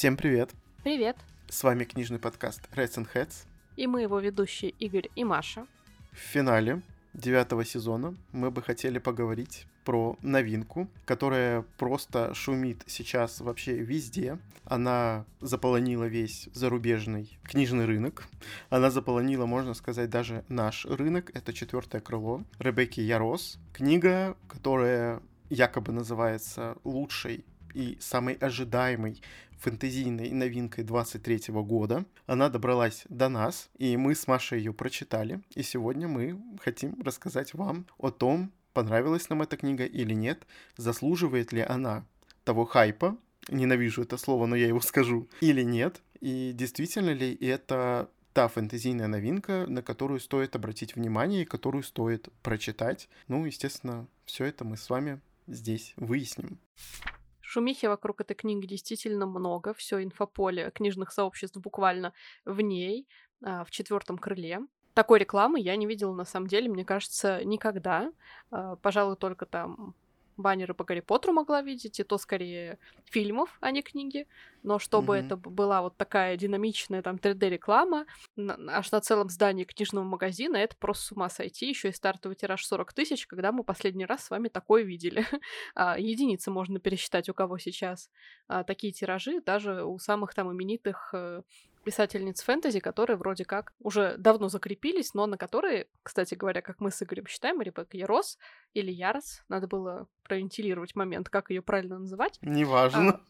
Всем привет! Привет! С вами книжный подкаст Reds and Heads. И мы его ведущие Игорь и Маша. В финале девятого сезона мы бы хотели поговорить про новинку, которая просто шумит сейчас вообще везде. Она заполонила весь зарубежный книжный рынок. Она заполонила, можно сказать, даже наш рынок. Это четвертое крыло Ребекки Ярос. Книга, которая якобы называется лучшей и самой ожидаемой фэнтезийной новинкой 23 года. Она добралась до нас, и мы с Машей ее прочитали. И сегодня мы хотим рассказать вам о том, понравилась нам эта книга или нет, заслуживает ли она того хайпа, ненавижу это слово, но я его скажу, или нет, и действительно ли это та фэнтезийная новинка, на которую стоит обратить внимание и которую стоит прочитать. Ну, естественно, все это мы с вами здесь выясним. Шумихи вокруг этой книги действительно много. Все инфополе книжных сообществ буквально в ней, а, в четвертом крыле. Такой рекламы я не видела на самом деле, мне кажется, никогда. А, пожалуй, только там баннеры по Гарри Поттеру могла видеть, и то скорее фильмов, а не книги. Но чтобы mm-hmm. это была вот такая динамичная там 3D-реклама, аж на целом здании книжного магазина, это просто с ума сойти. Еще и стартовый тираж 40 тысяч, когда мы последний раз с вами такое видели. а, единицы можно пересчитать, у кого сейчас а, такие тиражи, даже у самых там именитых э, писательниц фэнтези, которые вроде как уже давно закрепились, но на которые, кстати говоря, как мы с Игорем считаем, Ребекка Ярос или Ярос, надо было провентилировать момент, как ее правильно называть. Неважно. А,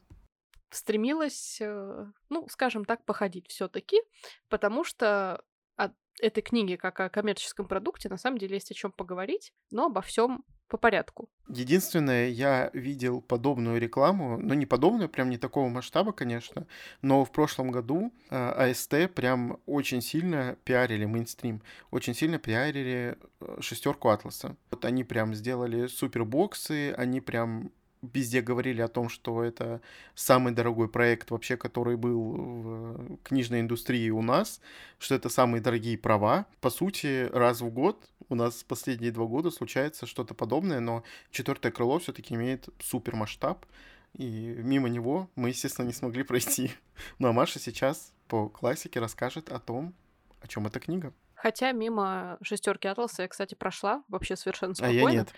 стремилась, э, ну, скажем так, походить все-таки, потому что от этой книги, как о коммерческом продукте, на самом деле есть о чем поговорить, но обо всем по порядку. Единственное, я видел подобную рекламу, ну не подобную, прям не такого масштаба, конечно, но в прошлом году э, АСТ прям очень сильно пиарили мейнстрим, очень сильно пиарили э, шестерку Атласа. Вот они прям сделали супербоксы, они прям везде говорили о том, что это самый дорогой проект вообще, который был в книжной индустрии у нас, что это самые дорогие права. По сути, раз в год у нас последние два года случается что-то подобное, но четвертое крыло все-таки имеет супер масштаб, и мимо него мы, естественно, не смогли пройти. Ну а Маша сейчас по классике расскажет о том, о чем эта книга. Хотя мимо шестерки Атласа я, кстати, прошла вообще совершенно спокойно. А я нет.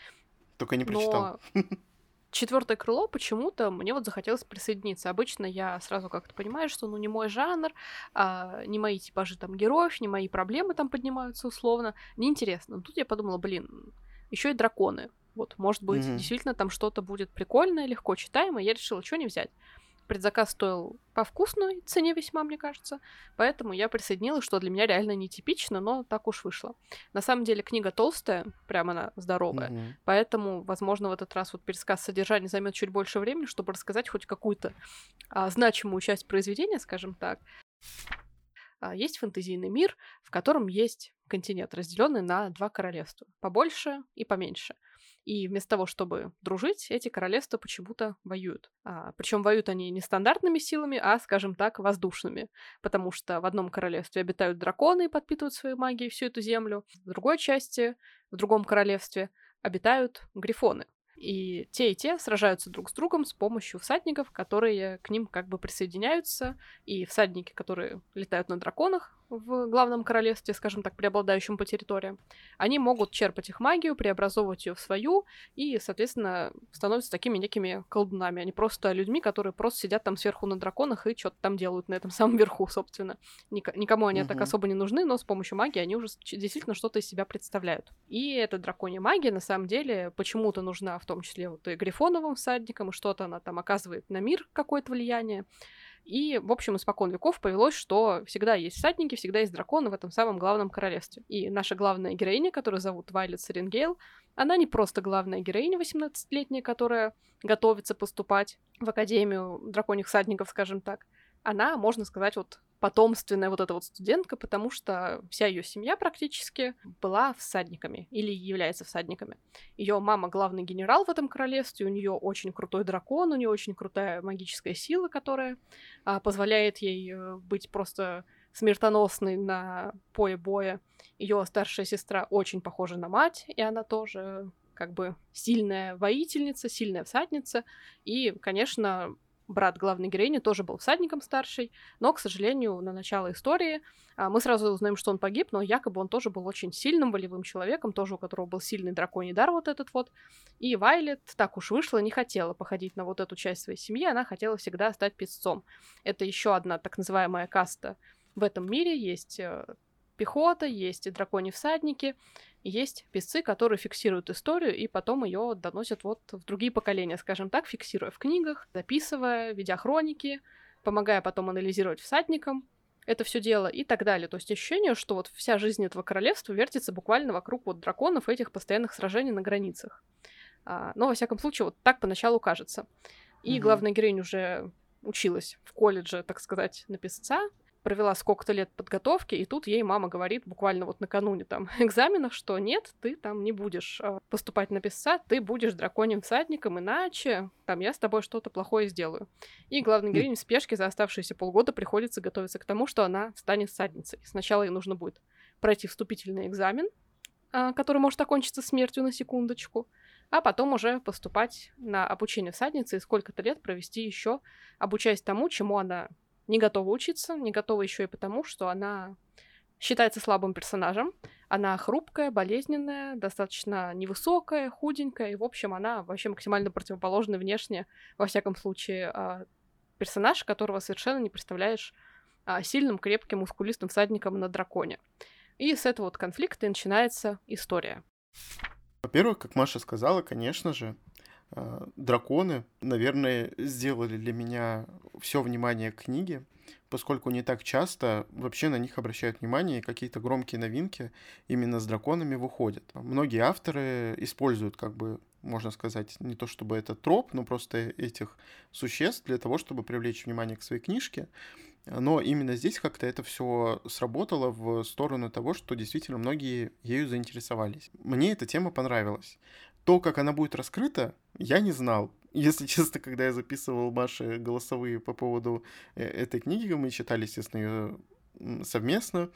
Только не прочитал. Но четвертое крыло почему-то мне вот захотелось присоединиться. Обычно я сразу как-то понимаю, что ну не мой жанр, а, не мои типажи там героев, не мои проблемы там поднимаются условно. Неинтересно. Но тут я подумала, блин, еще и драконы. Вот, может быть, mm-hmm. действительно там что-то будет прикольное, легко читаемое. Я решила, что не взять предзаказ стоил по вкусной цене весьма, мне кажется, поэтому я присоединилась, что для меня реально нетипично, но так уж вышло. На самом деле книга толстая, прям она здоровая, mm-hmm. поэтому, возможно, в этот раз вот пересказ содержания займет чуть больше времени, чтобы рассказать хоть какую-то а, значимую часть произведения, скажем так. А, есть фэнтезийный мир, в котором есть континент, разделенный на два королевства, побольше и поменьше. И вместо того, чтобы дружить, эти королевства почему-то воюют. А, причем воюют они не стандартными силами, а, скажем так, воздушными. Потому что в одном королевстве обитают драконы и подпитывают своей магией всю эту землю. В другой части, в другом королевстве, обитают грифоны. И те, и те сражаются друг с другом с помощью всадников, которые к ним как бы присоединяются. И всадники, которые летают на драконах, в главном королевстве, скажем так, преобладающем по территориям, они могут черпать их магию, преобразовывать ее в свою и, соответственно, становятся такими некими колдунами. Они просто людьми, которые просто сидят там сверху на драконах и что-то там делают на этом самом верху, собственно. Ник- никому они угу. так особо не нужны, но с помощью магии они уже действительно что-то из себя представляют. И эта драконья магия, на самом деле, почему-то нужна в том числе вот и грифоновым всадникам, и что-то она там оказывает на мир какое-то влияние. И, в общем, испокон веков повелось, что всегда есть всадники, всегда есть драконы в этом самом главном королевстве. И наша главная героиня, которую зовут Вайлет Саренгейл, она не просто главная героиня 18-летняя, которая готовится поступать в Академию драконьих всадников, скажем так. Она, можно сказать, вот потомственная вот эта вот студентка, потому что вся ее семья практически была всадниками или является всадниками. Ее мама главный генерал в этом королевстве, у нее очень крутой дракон, у нее очень крутая магическая сила, которая а, позволяет ей э, быть просто смертоносной на поле боя. Ее старшая сестра очень похожа на мать, и она тоже как бы сильная воительница, сильная всадница. И, конечно, брат главной героини, тоже был всадником старший, но, к сожалению, на начало истории а, мы сразу узнаем, что он погиб, но якобы он тоже был очень сильным волевым человеком, тоже у которого был сильный драконий дар вот этот вот. И Вайлет так уж вышла, не хотела походить на вот эту часть своей семьи, она хотела всегда стать песцом. Это еще одна так называемая каста в этом мире. Есть э, пехота, есть и драконьи всадники, есть писцы, которые фиксируют историю и потом ее доносят вот в другие поколения, скажем так, фиксируя в книгах, записывая, ведя хроники, помогая потом анализировать всадникам это все дело и так далее. То есть ощущение, что вот вся жизнь этого королевства вертится буквально вокруг вот драконов и этих постоянных сражений на границах. А, но, во всяком случае, вот так поначалу кажется. И mm-hmm. главная героиня уже училась в колледже, так сказать, на писца, провела сколько-то лет подготовки, и тут ей мама говорит буквально вот накануне там экзаменов, что нет, ты там не будешь а, поступать на писца, ты будешь драконьим всадником, иначе там я с тобой что-то плохое сделаю. И главной героине в спешке за оставшиеся полгода приходится готовиться к тому, что она станет всадницей. Сначала ей нужно будет пройти вступительный экзамен, а, который может окончиться смертью на секундочку, а потом уже поступать на обучение всадницы и сколько-то лет провести еще, обучаясь тому, чему она не готова учиться, не готова еще и потому, что она считается слабым персонажем. Она хрупкая, болезненная, достаточно невысокая, худенькая, и, в общем, она вообще максимально противоположная внешне, во всяком случае, а, персонаж, которого совершенно не представляешь а, сильным, крепким, мускулистым всадником на драконе. И с этого вот конфликта и начинается история. Во-первых, как Маша сказала, конечно же, драконы, наверное, сделали для меня все внимание к книге, поскольку не так часто вообще на них обращают внимание, и какие-то громкие новинки именно с драконами выходят. Многие авторы используют, как бы, можно сказать, не то чтобы это троп, но просто этих существ для того, чтобы привлечь внимание к своей книжке. Но именно здесь как-то это все сработало в сторону того, что действительно многие ею заинтересовались. Мне эта тема понравилась. То, как она будет раскрыта, я не знал. Если честно, когда я записывал Маше голосовые по поводу э, этой книги, мы читали, естественно, ее совместно,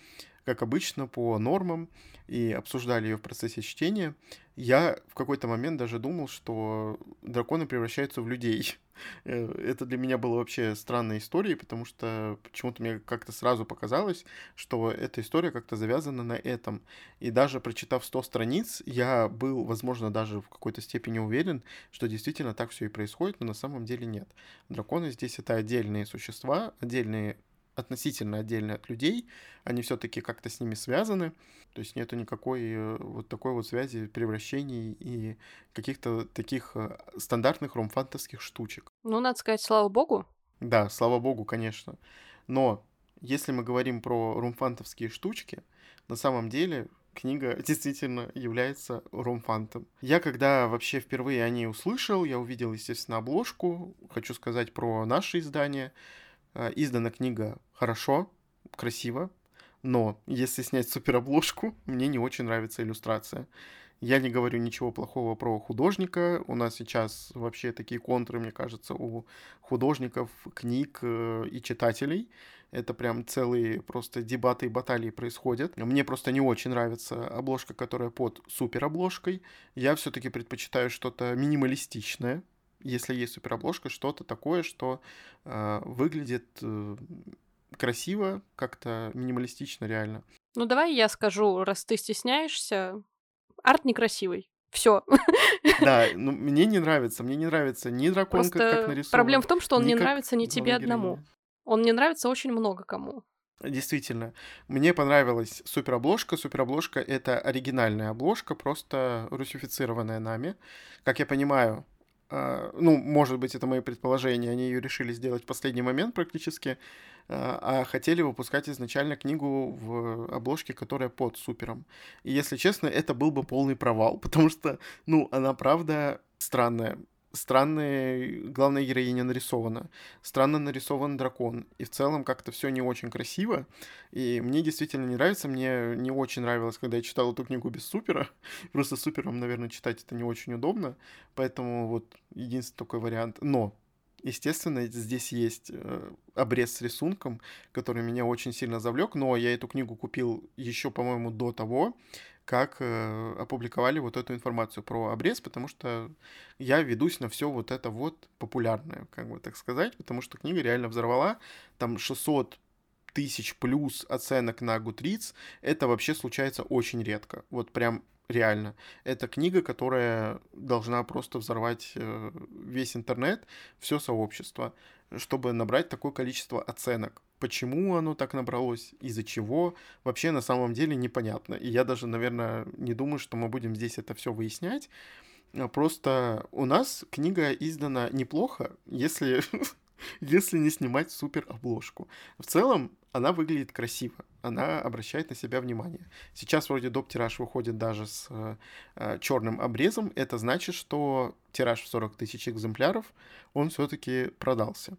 как обычно, по нормам, и обсуждали ее в процессе чтения. Я в какой-то момент даже думал, что драконы превращаются в людей. Э, это для меня было вообще странной историей, потому что почему-то мне как-то сразу показалось, что эта история как-то завязана на этом. И даже прочитав 100 страниц, я был, возможно, даже в какой-то степени уверен, что действительно так все и происходит, но на самом деле нет. Драконы здесь это отдельные существа, отдельные относительно отдельные от людей, они все-таки как-то с ними связаны, то есть нету никакой э, вот такой вот связи превращений и каких-то таких э, стандартных ромфантовских штучек. Ну, надо сказать, слава богу. Да, слава богу, конечно. Но если мы говорим про ромфантовские штучки, на самом деле книга действительно является ромфантом. Я когда вообще впервые о ней услышал, я увидел, естественно, обложку. Хочу сказать про наше издание. Э, издана книга хорошо, красиво, но если снять суперобложку, мне не очень нравится иллюстрация. Я не говорю ничего плохого про художника. У нас сейчас вообще такие контуры, мне кажется, у художников, книг э, и читателей. Это прям целые просто дебаты и баталии происходят. Мне просто не очень нравится обложка, которая под суперобложкой. Я все-таки предпочитаю что-то минималистичное, если есть суперобложка, что-то такое, что э, выглядит э, красиво, как-то минималистично реально. Ну давай я скажу, раз ты стесняешься, арт некрасивый. Все. Да, ну мне не нравится, мне не нравится ни дракон, как, как нарисован. Проблема в том, что он не нравится не тебе одному. Он не нравится очень много кому. Действительно, мне понравилась суперобложка. Суперобложка — это оригинальная обложка, просто русифицированная нами. Как я понимаю, ну, может быть, это мои предположения, они ее решили сделать в последний момент практически, а, а хотели выпускать изначально книгу в обложке, которая под супером. И, если честно, это был бы полный провал, потому что, ну, она правда странная странная главная героиня нарисована, странно нарисован дракон, и в целом как-то все не очень красиво, и мне действительно не нравится, мне не очень нравилось, когда я читал эту книгу без супера, просто супером, наверное, читать это не очень удобно, поэтому вот единственный такой вариант, но Естественно, здесь есть э, обрез с рисунком, который меня очень сильно завлек, но я эту книгу купил еще, по-моему, до того, как э, опубликовали вот эту информацию про обрез, потому что я ведусь на все вот это вот популярное, как бы так сказать, потому что книга реально взорвала, там 600 тысяч плюс оценок на Goodreads, это вообще случается очень редко. Вот прям реально. Это книга, которая должна просто взорвать э, весь интернет, все сообщество, чтобы набрать такое количество оценок. Почему оно так набралось, из-за чего, вообще на самом деле непонятно. И я даже, наверное, не думаю, что мы будем здесь это все выяснять. А просто у нас книга издана неплохо, если если не снимать супер обложку. В целом, она выглядит красиво, она обращает на себя внимание. Сейчас вроде доп. тираж выходит даже с э, черным обрезом, это значит, что тираж в 40 тысяч экземпляров, он все-таки продался.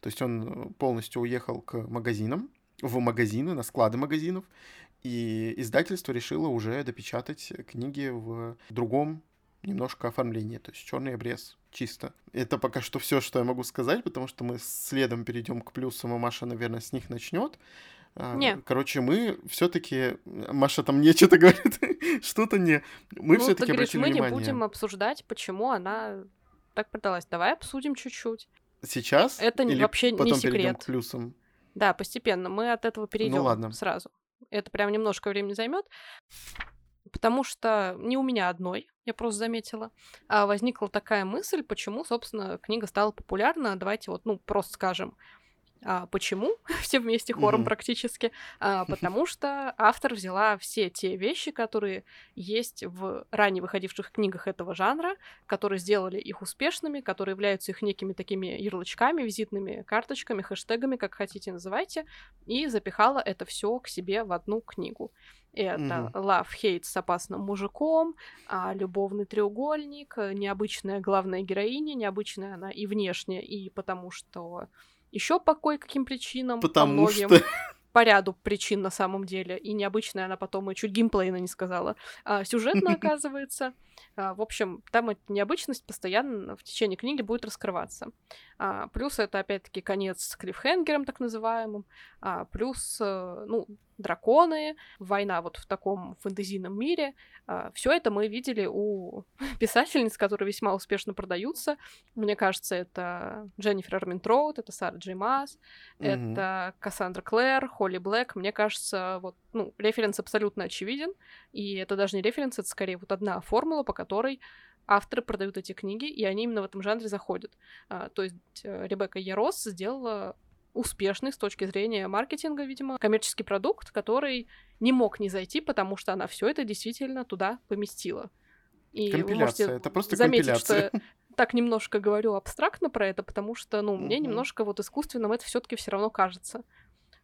То есть он полностью уехал к магазинам, в магазины, на склады магазинов, и издательство решило уже допечатать книги в другом немножко оформлении, то есть черный обрез чисто. Это пока что все, что я могу сказать, потому что мы следом перейдем к плюсам, и Маша, наверное, с них начнет. А, не. Короче, мы все-таки Маша там мне что-то говорит, что-то не. Мы ну, все-таки обратили мы внимание. Мы не будем обсуждать, почему она так продалась. Давай обсудим чуть-чуть. Сейчас? Это Или вообще потом не секрет. перейдем к плюсам. Да, постепенно. Мы от этого перейдем ну, ладно. сразу. Это прям немножко времени займет потому что не у меня одной, я просто заметила, а возникла такая мысль, почему, собственно, книга стала популярна. Давайте вот, ну, просто скажем, а, почему? все вместе хором mm-hmm. практически. А, потому что автор взяла все те вещи, которые есть в ранее выходивших книгах этого жанра, которые сделали их успешными, которые являются их некими такими ярлычками, визитными карточками, хэштегами, как хотите называйте, и запихала это все к себе в одну книгу. Это. Love Hate с опасным мужиком, а, любовный треугольник, необычная главная героиня, необычная она и внешне, и потому что еще по кое-каким причинам. Потому по многим, что... По ряду причин на самом деле. И необычная она потом и чуть геймплейно не сказала. А, сюжетно, оказывается. А, в общем, там эта необычность постоянно в течение книги будет раскрываться. А, плюс это, опять-таки, конец с клиффхенгером, так называемым. А, плюс, э, ну, драконы, война вот в таком фэнтезийном мире. Все это мы видели у писательниц, которые весьма успешно продаются. Мне кажется, это Дженнифер Арминтроуд, это Сара Джей Мас, mm-hmm. это Кассандра Клэр, Холли Блэк. Мне кажется, вот, ну, референс абсолютно очевиден, и это даже не референс, это скорее вот одна формула, по которой авторы продают эти книги, и они именно в этом жанре заходят. А, то есть э, Ребекка Ярос сделала успешный с точки зрения маркетинга, видимо, коммерческий продукт, который не мог не зайти, потому что она все это действительно туда поместила. И компиляция, это просто заметить, компиляция. что так немножко говорю абстрактно про это, потому что, ну, мне немножко вот искусственным это все-таки все равно кажется.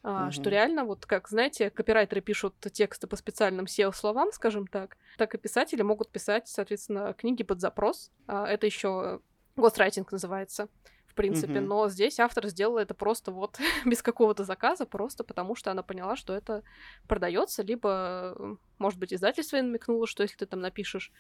Угу. Что реально, вот как, знаете, копирайтеры пишут тексты по специальным SEO-словам, скажем так, так и писатели могут писать, соответственно, книги под запрос. А, это еще гострайтинг называется в принципе, mm-hmm. но здесь автор сделала это просто вот без какого-то заказа, просто потому что она поняла, что это продается, либо, может быть, издательство намекнуло, что если ты там напишешь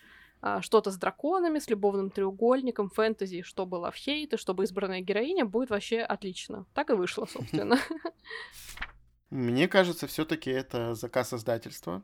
что-то с драконами, с любовным треугольником, фэнтези, чтобы лавхейт, и чтобы избранная героиня, будет вообще отлично. Так и вышло, собственно. Мне кажется, все-таки это заказ издательства,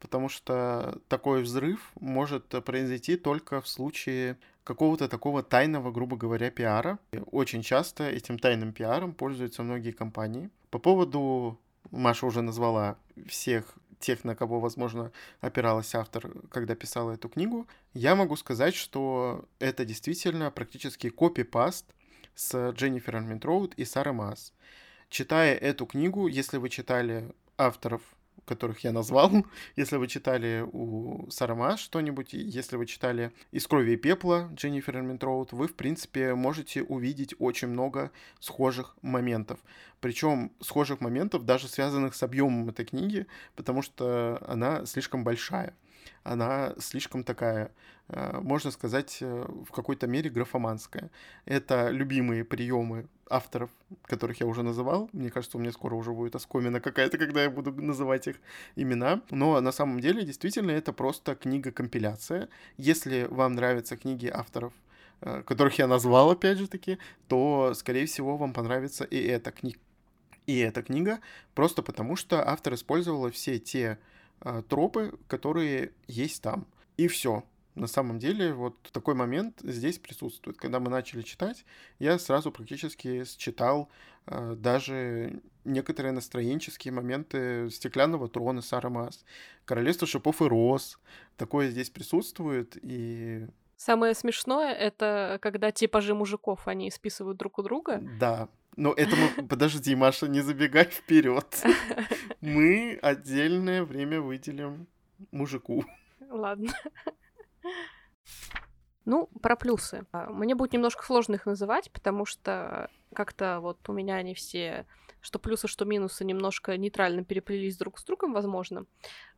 потому что такой взрыв может произойти только в случае какого-то такого тайного, грубо говоря, пиара. Очень часто этим тайным пиаром пользуются многие компании. По поводу, Маша уже назвала всех тех, на кого, возможно, опиралась автор, когда писала эту книгу, я могу сказать, что это действительно практически копипаст с Дженнифер Арминтроуд и Сара Маас. Читая эту книгу, если вы читали авторов которых я назвал. Если вы читали у Сарама что-нибудь, если вы читали «Из крови и пепла» Дженнифер Эрминтроуд, вы, в принципе, можете увидеть очень много схожих моментов. Причем схожих моментов, даже связанных с объемом этой книги, потому что она слишком большая она слишком такая, э, можно сказать, э, в какой-то мере графоманская. Это любимые приемы авторов, которых я уже называл. Мне кажется, у меня скоро уже будет оскомина какая-то, когда я буду называть их имена. Но на самом деле, действительно, это просто книга-компиляция. Если вам нравятся книги авторов, э, которых я назвал, опять же таки, то, скорее всего, вам понравится и эта книга. И эта книга, просто потому что автор использовала все те тропы, которые есть там. И все. На самом деле, вот такой момент здесь присутствует. Когда мы начали читать, я сразу практически считал э, даже некоторые настроенческие моменты «Стеклянного трона» Сара Мас, «Королевство шипов и роз». Такое здесь присутствует, и Самое смешное это когда типажи мужиков они списывают друг у друга. Да. Но это мы... Подожди, Маша, не забегай вперед. Мы отдельное время выделим мужику. Ладно. Ну, про плюсы. А, мне будет немножко сложно их называть, потому что как-то вот у меня они все что плюсы, что минусы немножко нейтрально переплелись друг с другом, возможно. Mm-hmm.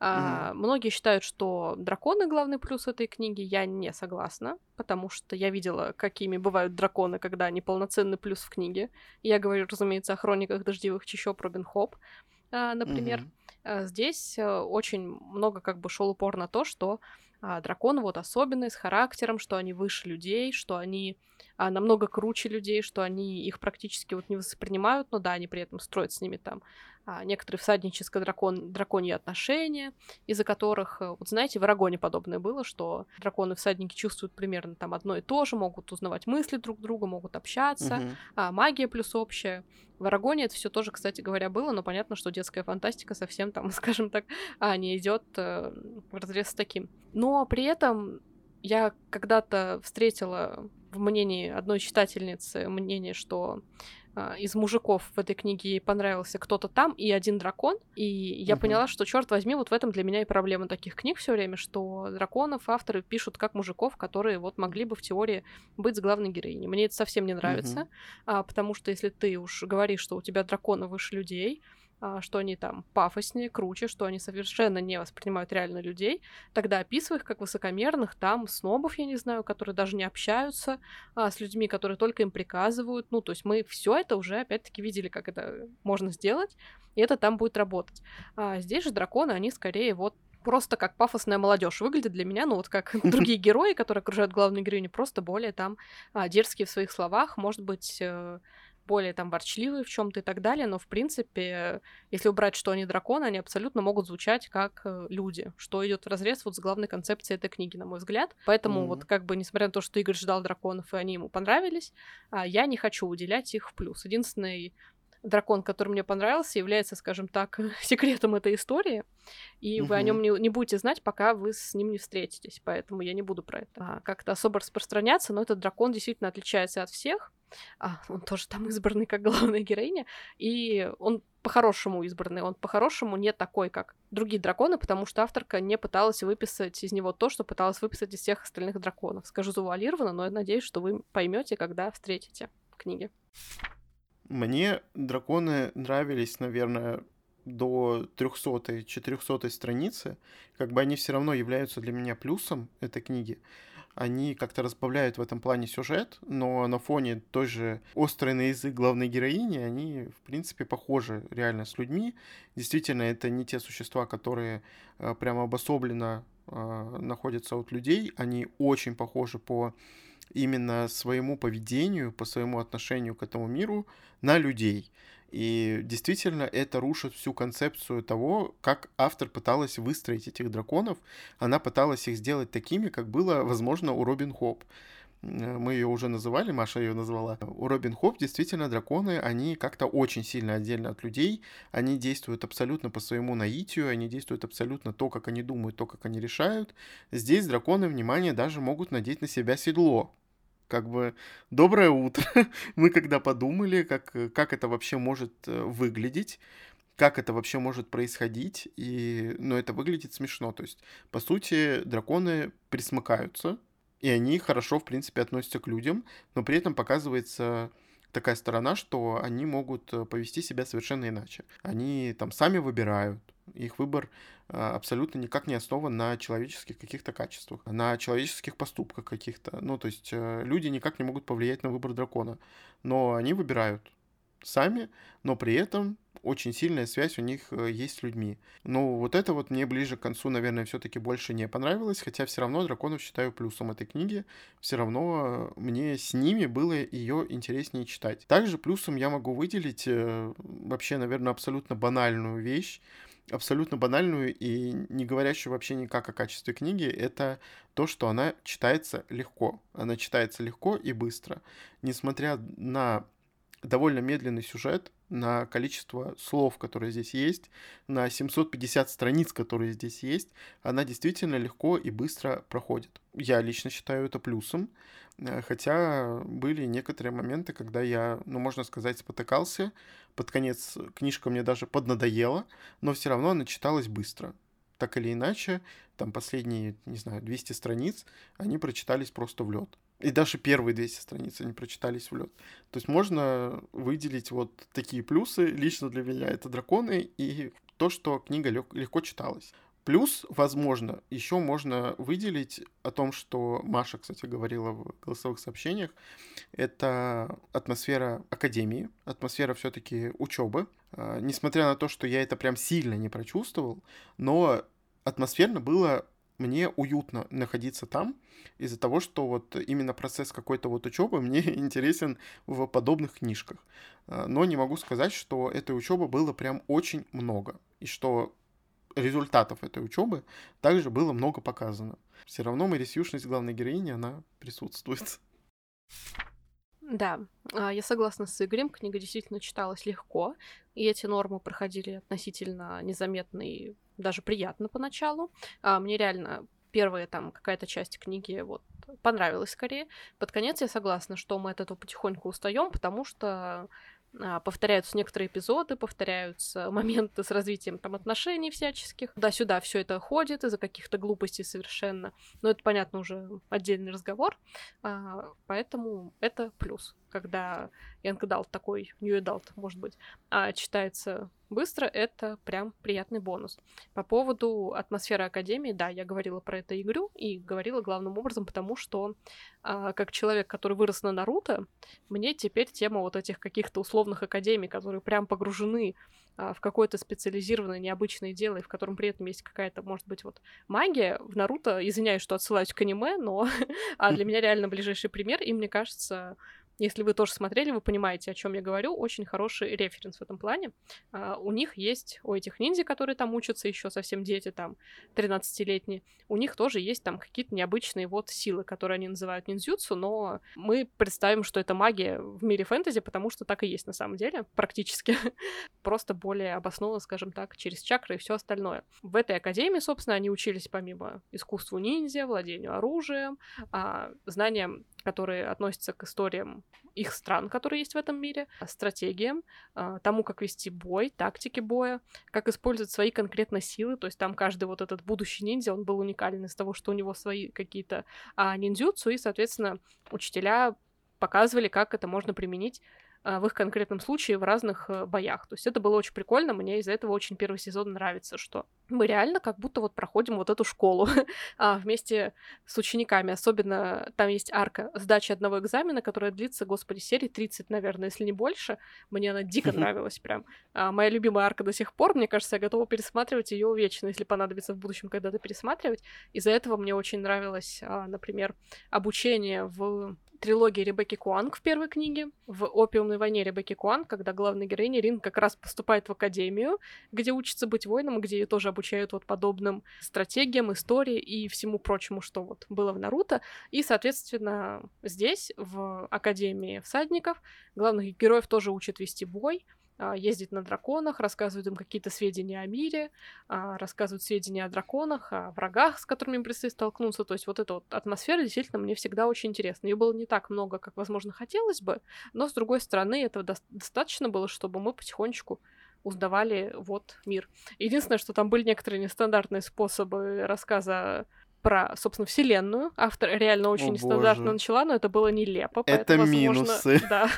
А, многие считают, что драконы главный плюс этой книги. Я не согласна, потому что я видела, какими бывают драконы, когда они полноценный плюс в книге. Я говорю, разумеется, о хрониках дождевых чащоб Робин Хоп, а, например. Mm-hmm. А, здесь а, очень много как бы шел упор на то, что а, драконы вот особенные, с характером, что они выше людей, что они а, намного круче людей, что они их практически вот не воспринимают, но да, они при этом строят с ними там некоторые всадническо-дракон, драконьи отношения, из-за которых, э, вот знаете, в Арагоне подобное было, что драконы-всадники чувствуют примерно там одно и то же, могут узнавать мысли друг друга, могут общаться, mm-hmm. а магия плюс общая. В Арагоне это все тоже, кстати говоря, было, но понятно, что детская фантастика совсем там, скажем так, а, не идет э, в разрез с таким. Но при этом я когда-то встретила в мнении одной читательницы мнение, что а, из мужиков в этой книге понравился кто-то там и один дракон. И я угу. поняла, что, черт возьми, вот в этом для меня и проблема таких книг все время, что драконов авторы пишут как мужиков, которые вот могли бы в теории быть с главной героиней. Мне это совсем не нравится, угу. а, потому что если ты уж говоришь, что у тебя драконы выше людей, а, что они там пафоснее, круче, что они совершенно не воспринимают реально людей, тогда описывай их как высокомерных, там, снобов, я не знаю, которые даже не общаются а, с людьми, которые только им приказывают. Ну, то есть мы все это уже, опять-таки, видели, как это можно сделать, и это там будет работать. А здесь же драконы, они скорее вот просто как пафосная молодежь выглядит для меня, ну вот как другие герои, которые окружают главную героиню, просто более там а, дерзкие в своих словах, может быть, э, более там ворчливые в чем-то и так далее, но в принципе, если убрать, что они драконы, они абсолютно могут звучать как э, люди, что идет в разрез вот с главной концепцией этой книги, на мой взгляд. Поэтому mm-hmm. вот как бы, несмотря на то, что Игорь ждал драконов, и они ему понравились, а, я не хочу уделять их в плюс. Единственный дракон, который мне понравился, является, скажем так, секретом этой истории, и угу. вы о нем не, не будете знать, пока вы с ним не встретитесь, поэтому я не буду про это а, как-то особо распространяться, но этот дракон действительно отличается от всех, а, он тоже там избранный как главная героиня, и он по-хорошему избранный, он по-хорошему не такой, как другие драконы, потому что авторка не пыталась выписать из него то, что пыталась выписать из всех остальных драконов. Скажу завуалированно, но я надеюсь, что вы поймете, когда встретите книги. Мне драконы нравились, наверное, до 300-400 страницы. Как бы они все равно являются для меня плюсом этой книги они как-то разбавляют в этом плане сюжет, но на фоне той же острой на язык главной героини они, в принципе, похожи реально с людьми. Действительно, это не те существа, которые э, прямо обособленно э, находятся от людей, они очень похожи по именно своему поведению, по своему отношению к этому миру на людей. И действительно это рушит всю концепцию того, как автор пыталась выстроить этих драконов. Она пыталась их сделать такими, как было, возможно, у Робин Хоп. Мы ее уже называли, Маша ее назвала. У Робин Хоп действительно драконы, они как-то очень сильно отдельно от людей. Они действуют абсолютно по своему наитию, они действуют абсолютно то, как они думают, то, как они решают. Здесь драконы, внимание, даже могут надеть на себя седло как бы доброе утро. Мы когда подумали, как, как это вообще может э, выглядеть, как это вообще может происходить, и, ну, это выглядит смешно. То есть, по сути, драконы присмыкаются, и они хорошо, в принципе, относятся к людям, но при этом показывается такая сторона, что они могут э, повести себя совершенно иначе. Они там сами выбирают, их выбор а, абсолютно никак не основан на человеческих каких-то качествах, на человеческих поступках каких-то. Ну, то есть э, люди никак не могут повлиять на выбор дракона, но они выбирают сами, но при этом очень сильная связь у них э, есть с людьми. Ну, вот это вот мне ближе к концу, наверное, все-таки больше не понравилось, хотя все равно драконов считаю плюсом этой книги, все равно э, мне с ними было ее интереснее читать. Также плюсом я могу выделить вообще, наверное, абсолютно банальную вещь, абсолютно банальную и не говорящую вообще никак о качестве книги, это то, что она читается легко. Она читается легко и быстро. Несмотря на довольно медленный сюжет, на количество слов, которые здесь есть, на 750 страниц, которые здесь есть, она действительно легко и быстро проходит. Я лично считаю это плюсом, э, хотя были некоторые моменты, когда я, ну, можно сказать, спотыкался. Под конец книжка мне даже поднадоела, но все равно она читалась быстро. Так или иначе, там последние, не знаю, 200 страниц, они прочитались просто в лед. И даже первые 200 страниц они прочитались в лед. То есть можно выделить вот такие плюсы. Лично для меня это драконы и то, что книга лег- легко читалась. Плюс, возможно, еще можно выделить о том, что Маша, кстати, говорила в голосовых сообщениях, это атмосфера академии, атмосфера все-таки учебы. А, несмотря на то, что я это прям сильно не прочувствовал, но атмосферно было мне уютно находиться там из-за того, что вот именно процесс какой-то вот учебы мне интересен в подобных книжках. А, но не могу сказать, что этой учебы было прям очень много. И что результатов этой учебы также было много показано. Все равно мэрисьюшность главной героини, она присутствует. Да, а, я согласна с Игорем, книга действительно читалась легко, и эти нормы проходили относительно незаметно и даже приятно поначалу. А, мне реально первая там какая-то часть книги вот понравилась скорее. Под конец я согласна, что мы от этого потихоньку устаем, потому что а, повторяются некоторые эпизоды, повторяются моменты с развитием там отношений всяческих. Да, сюда все это ходит из-за каких-то глупостей совершенно. Но это, понятно, уже отдельный разговор. А, поэтому это плюс, когда Young Adult такой, New Adult, может быть, а, читается быстро, это прям приятный бонус. По поводу атмосферы Академии, да, я говорила про это игру, и говорила главным образом, потому что а, как человек, который вырос на Наруто, мне теперь тема вот этих каких-то условных академий, которые прям погружены а, в какое-то специализированное необычное дело, и в котором при этом есть какая-то, может быть, вот магия в Наруто, извиняюсь, что отсылаюсь к аниме, но а для меня реально ближайший пример, и мне кажется, если вы тоже смотрели, вы понимаете, о чем я говорю. Очень хороший референс в этом плане. Uh, у них есть, у этих ниндзя, которые там учатся, еще совсем дети, там, 13-летние, у них тоже есть там какие-то необычные вот силы, которые они называют ниндзюцу, но мы представим, что это магия в мире фэнтези, потому что так и есть на самом деле, практически. Просто более обоснованно, скажем так, через чакры и все остальное. В этой академии, собственно, они учились помимо искусству ниндзя, владению оружием, а, знаниям которые относятся к историям их стран, которые есть в этом мире, стратегиям, а, тому, как вести бой, тактике боя, как использовать свои конкретно силы, то есть там каждый вот этот будущий ниндзя, он был уникален из того, что у него свои какие-то а, ниндзюцу, и, соответственно, учителя показывали, как это можно применить а, в их конкретном случае в разных э, боях. То есть это было очень прикольно, мне из-за этого очень первый сезон нравится, что мы реально как будто вот проходим вот эту школу а, вместе с учениками. Особенно там есть арка сдачи одного экзамена, которая длится, господи, серии 30, наверное, если не больше. Мне она дико нравилась прям. А, моя любимая арка до сих пор, мне кажется, я готова пересматривать ее вечно, если понадобится в будущем когда-то пересматривать. Из-за этого мне очень нравилось, а, например, обучение в трилогии Ребекки Куанг в первой книге, в «Опиумной войне» Ребекки Куанг, когда главная героиня Рин как раз поступает в академию, где учится быть воином, где ее тоже обучают вот подобным стратегиям, истории и всему прочему, что вот было в Наруто. И, соответственно, здесь, в Академии всадников, главных героев тоже учат вести бой, а, ездить на драконах, рассказывают им какие-то сведения о мире, а, рассказывают сведения о драконах, о врагах, с которыми им предстоит столкнуться. То есть вот эта вот атмосфера действительно мне всегда очень интересна. Ее было не так много, как, возможно, хотелось бы, но, с другой стороны, этого до- достаточно было, чтобы мы потихонечку узнавали вот мир. Единственное, что там были некоторые нестандартные способы рассказа про, собственно, вселенную. Автор реально очень О, нестандартно боже. начала, но это было нелепо. Это возможно, минусы. Да,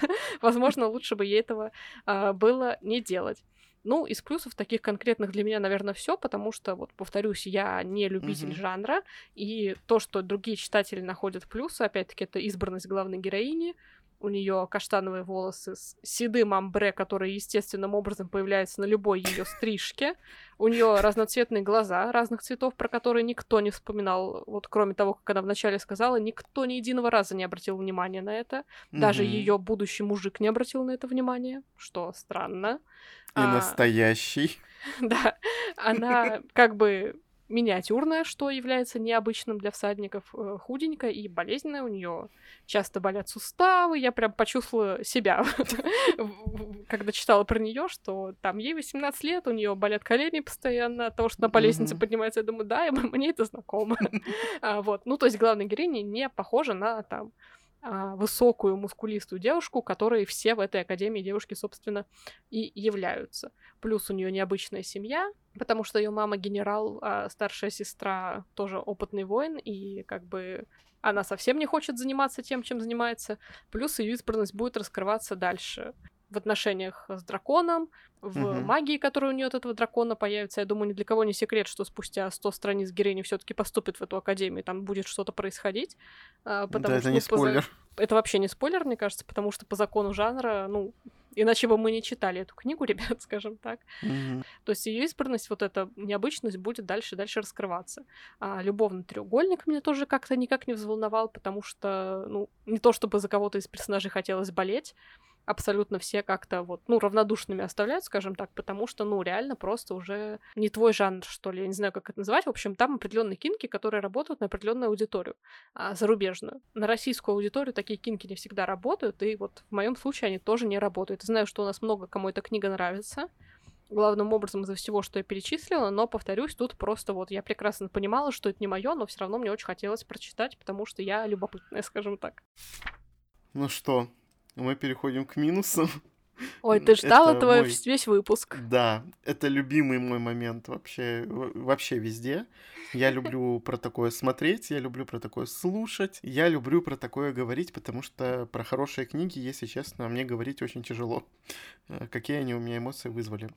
возможно, лучше бы ей этого а, было не делать. Ну, из плюсов таких конкретных для меня, наверное, все, потому что, вот, повторюсь, я не любитель mm-hmm. жанра, и то, что другие читатели находят плюсы, опять-таки, это избранность главной героини, у нее каштановые волосы с седым амбре, который естественным образом появляется на любой ее стрижке. У нее разноцветные глаза разных цветов, про которые никто не вспоминал. Вот кроме того, как она вначале сказала, никто ни единого раза не обратил внимания на это. Даже Мгм. ее будущий мужик не обратил на это внимания, что странно. И А, настоящий. да, она как бы миниатюрная, что является необычным для всадников, э, худенькая и болезненная. У нее часто болят суставы. Я прям почувствовала себя, когда читала про нее, что там ей 18 лет, у нее болят колени постоянно от того, что она по лестнице поднимается. Я думаю, да, мне это знакомо. А, Вот. Ну, то есть главная героиня не похожа на там высокую мускулистую девушку, которые все в этой академии девушки, собственно, и являются. Плюс у нее необычная семья, потому что ее мама генерал, а старшая сестра тоже опытный воин, и как бы она совсем не хочет заниматься тем, чем занимается. Плюс ее избранность будет раскрываться дальше в отношениях с драконом, в Мгм. магии, которая у нее от этого дракона появится. Я думаю, ни для кого не секрет, что спустя 100 страниц героиня все-таки поступит в эту академию, там будет что-то происходить. а, потому Да, что, это не ну, по спойлер. это вообще не спойлер, мне кажется, потому что по закону жанра, ну, иначе бы мы не читали эту книгу, ребят, скажем так. Мгм. То есть ее избранность, вот эта необычность будет дальше и дальше раскрываться. А любовный треугольник меня тоже как-то никак не взволновал, потому что, ну, не то чтобы за кого-то из персонажей хотелось болеть, абсолютно все как-то вот, ну, равнодушными оставляют, скажем так, потому что, ну, реально просто уже не твой жанр, что ли, я не знаю, как это называть. В общем, там определенные кинки, которые работают на определенную аудиторию, а, зарубежную. На российскую аудиторию такие кинки не всегда работают, и вот в моем случае они тоже не работают. Знаю, что у нас много кому эта книга нравится, главным образом из-за всего, что я перечислила, но, повторюсь, тут просто вот я прекрасно понимала, что это не мое, но все равно мне очень хотелось прочитать, потому что я любопытная, скажем так. Ну что, мы переходим к минусам. Ой, ты ждал Это этого мой- весь выпуск. Да, это любимый мой момент вообще, вообще везде. Я люблю про такое смотреть, я люблю про такое слушать, я люблю про такое говорить, потому что про хорошие книги, если честно, мне говорить очень тяжело. Э, Какие они у меня эмоции вызвали.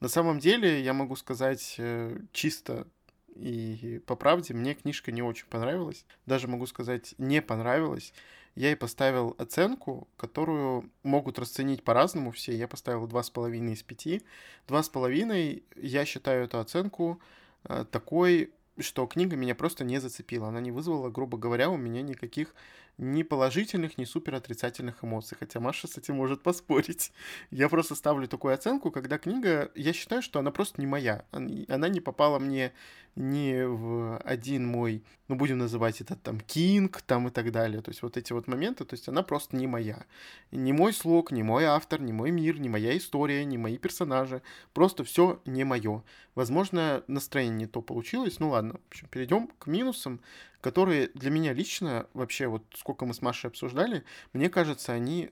На самом деле, я могу сказать э, чисто и по правде, мне книжка не очень понравилась. Даже могу сказать, не понравилась. Я ей поставил оценку, которую могут расценить по-разному все. Я поставил 2,5 из 5. 2,5 я считаю эту оценку э, такой, что книга меня просто не зацепила. Она не вызвала, грубо говоря, у меня никаких ни положительных, ни супер отрицательных эмоций. Хотя Маша с этим может поспорить. Я просто ставлю такую оценку, когда книга, я считаю, что она просто не моя. Она не попала мне ни в один мой, ну будем называть это там Кинг, там и так далее. То есть вот эти вот моменты, то есть она просто не моя. Не мой слог, не мой автор, не мой мир, не моя история, не мои персонажи. Просто все не мое. Возможно, настроение не то получилось. Ну ладно, в общем, перейдем к минусам, которые для меня лично, вообще вот сколько мы с Машей обсуждали, мне кажется, они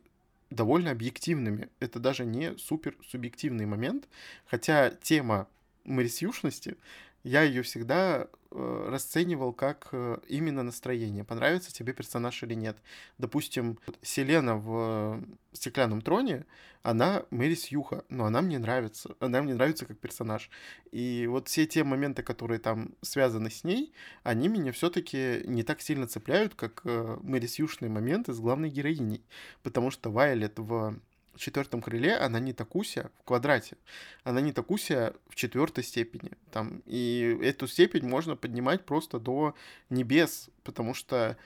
довольно объективными. Это даже не супер субъективный момент, хотя тема мэрисьюшности, я ее всегда э, расценивал как э, именно настроение, понравится тебе персонаж или нет. Допустим, Селена в э, «Стеклянном троне», она Мэри Сьюха, но она мне нравится, она мне нравится как персонаж. И вот все те моменты, которые там связаны с ней, они меня все-таки не так сильно цепляют, как э, Мэри Сьюшные моменты с главной героиней. Потому что Вайлет в четвертом крыле, она не такуся в квадрате. Она не такуся в четвертой степени. Там, и эту степень можно поднимать просто до небес, потому что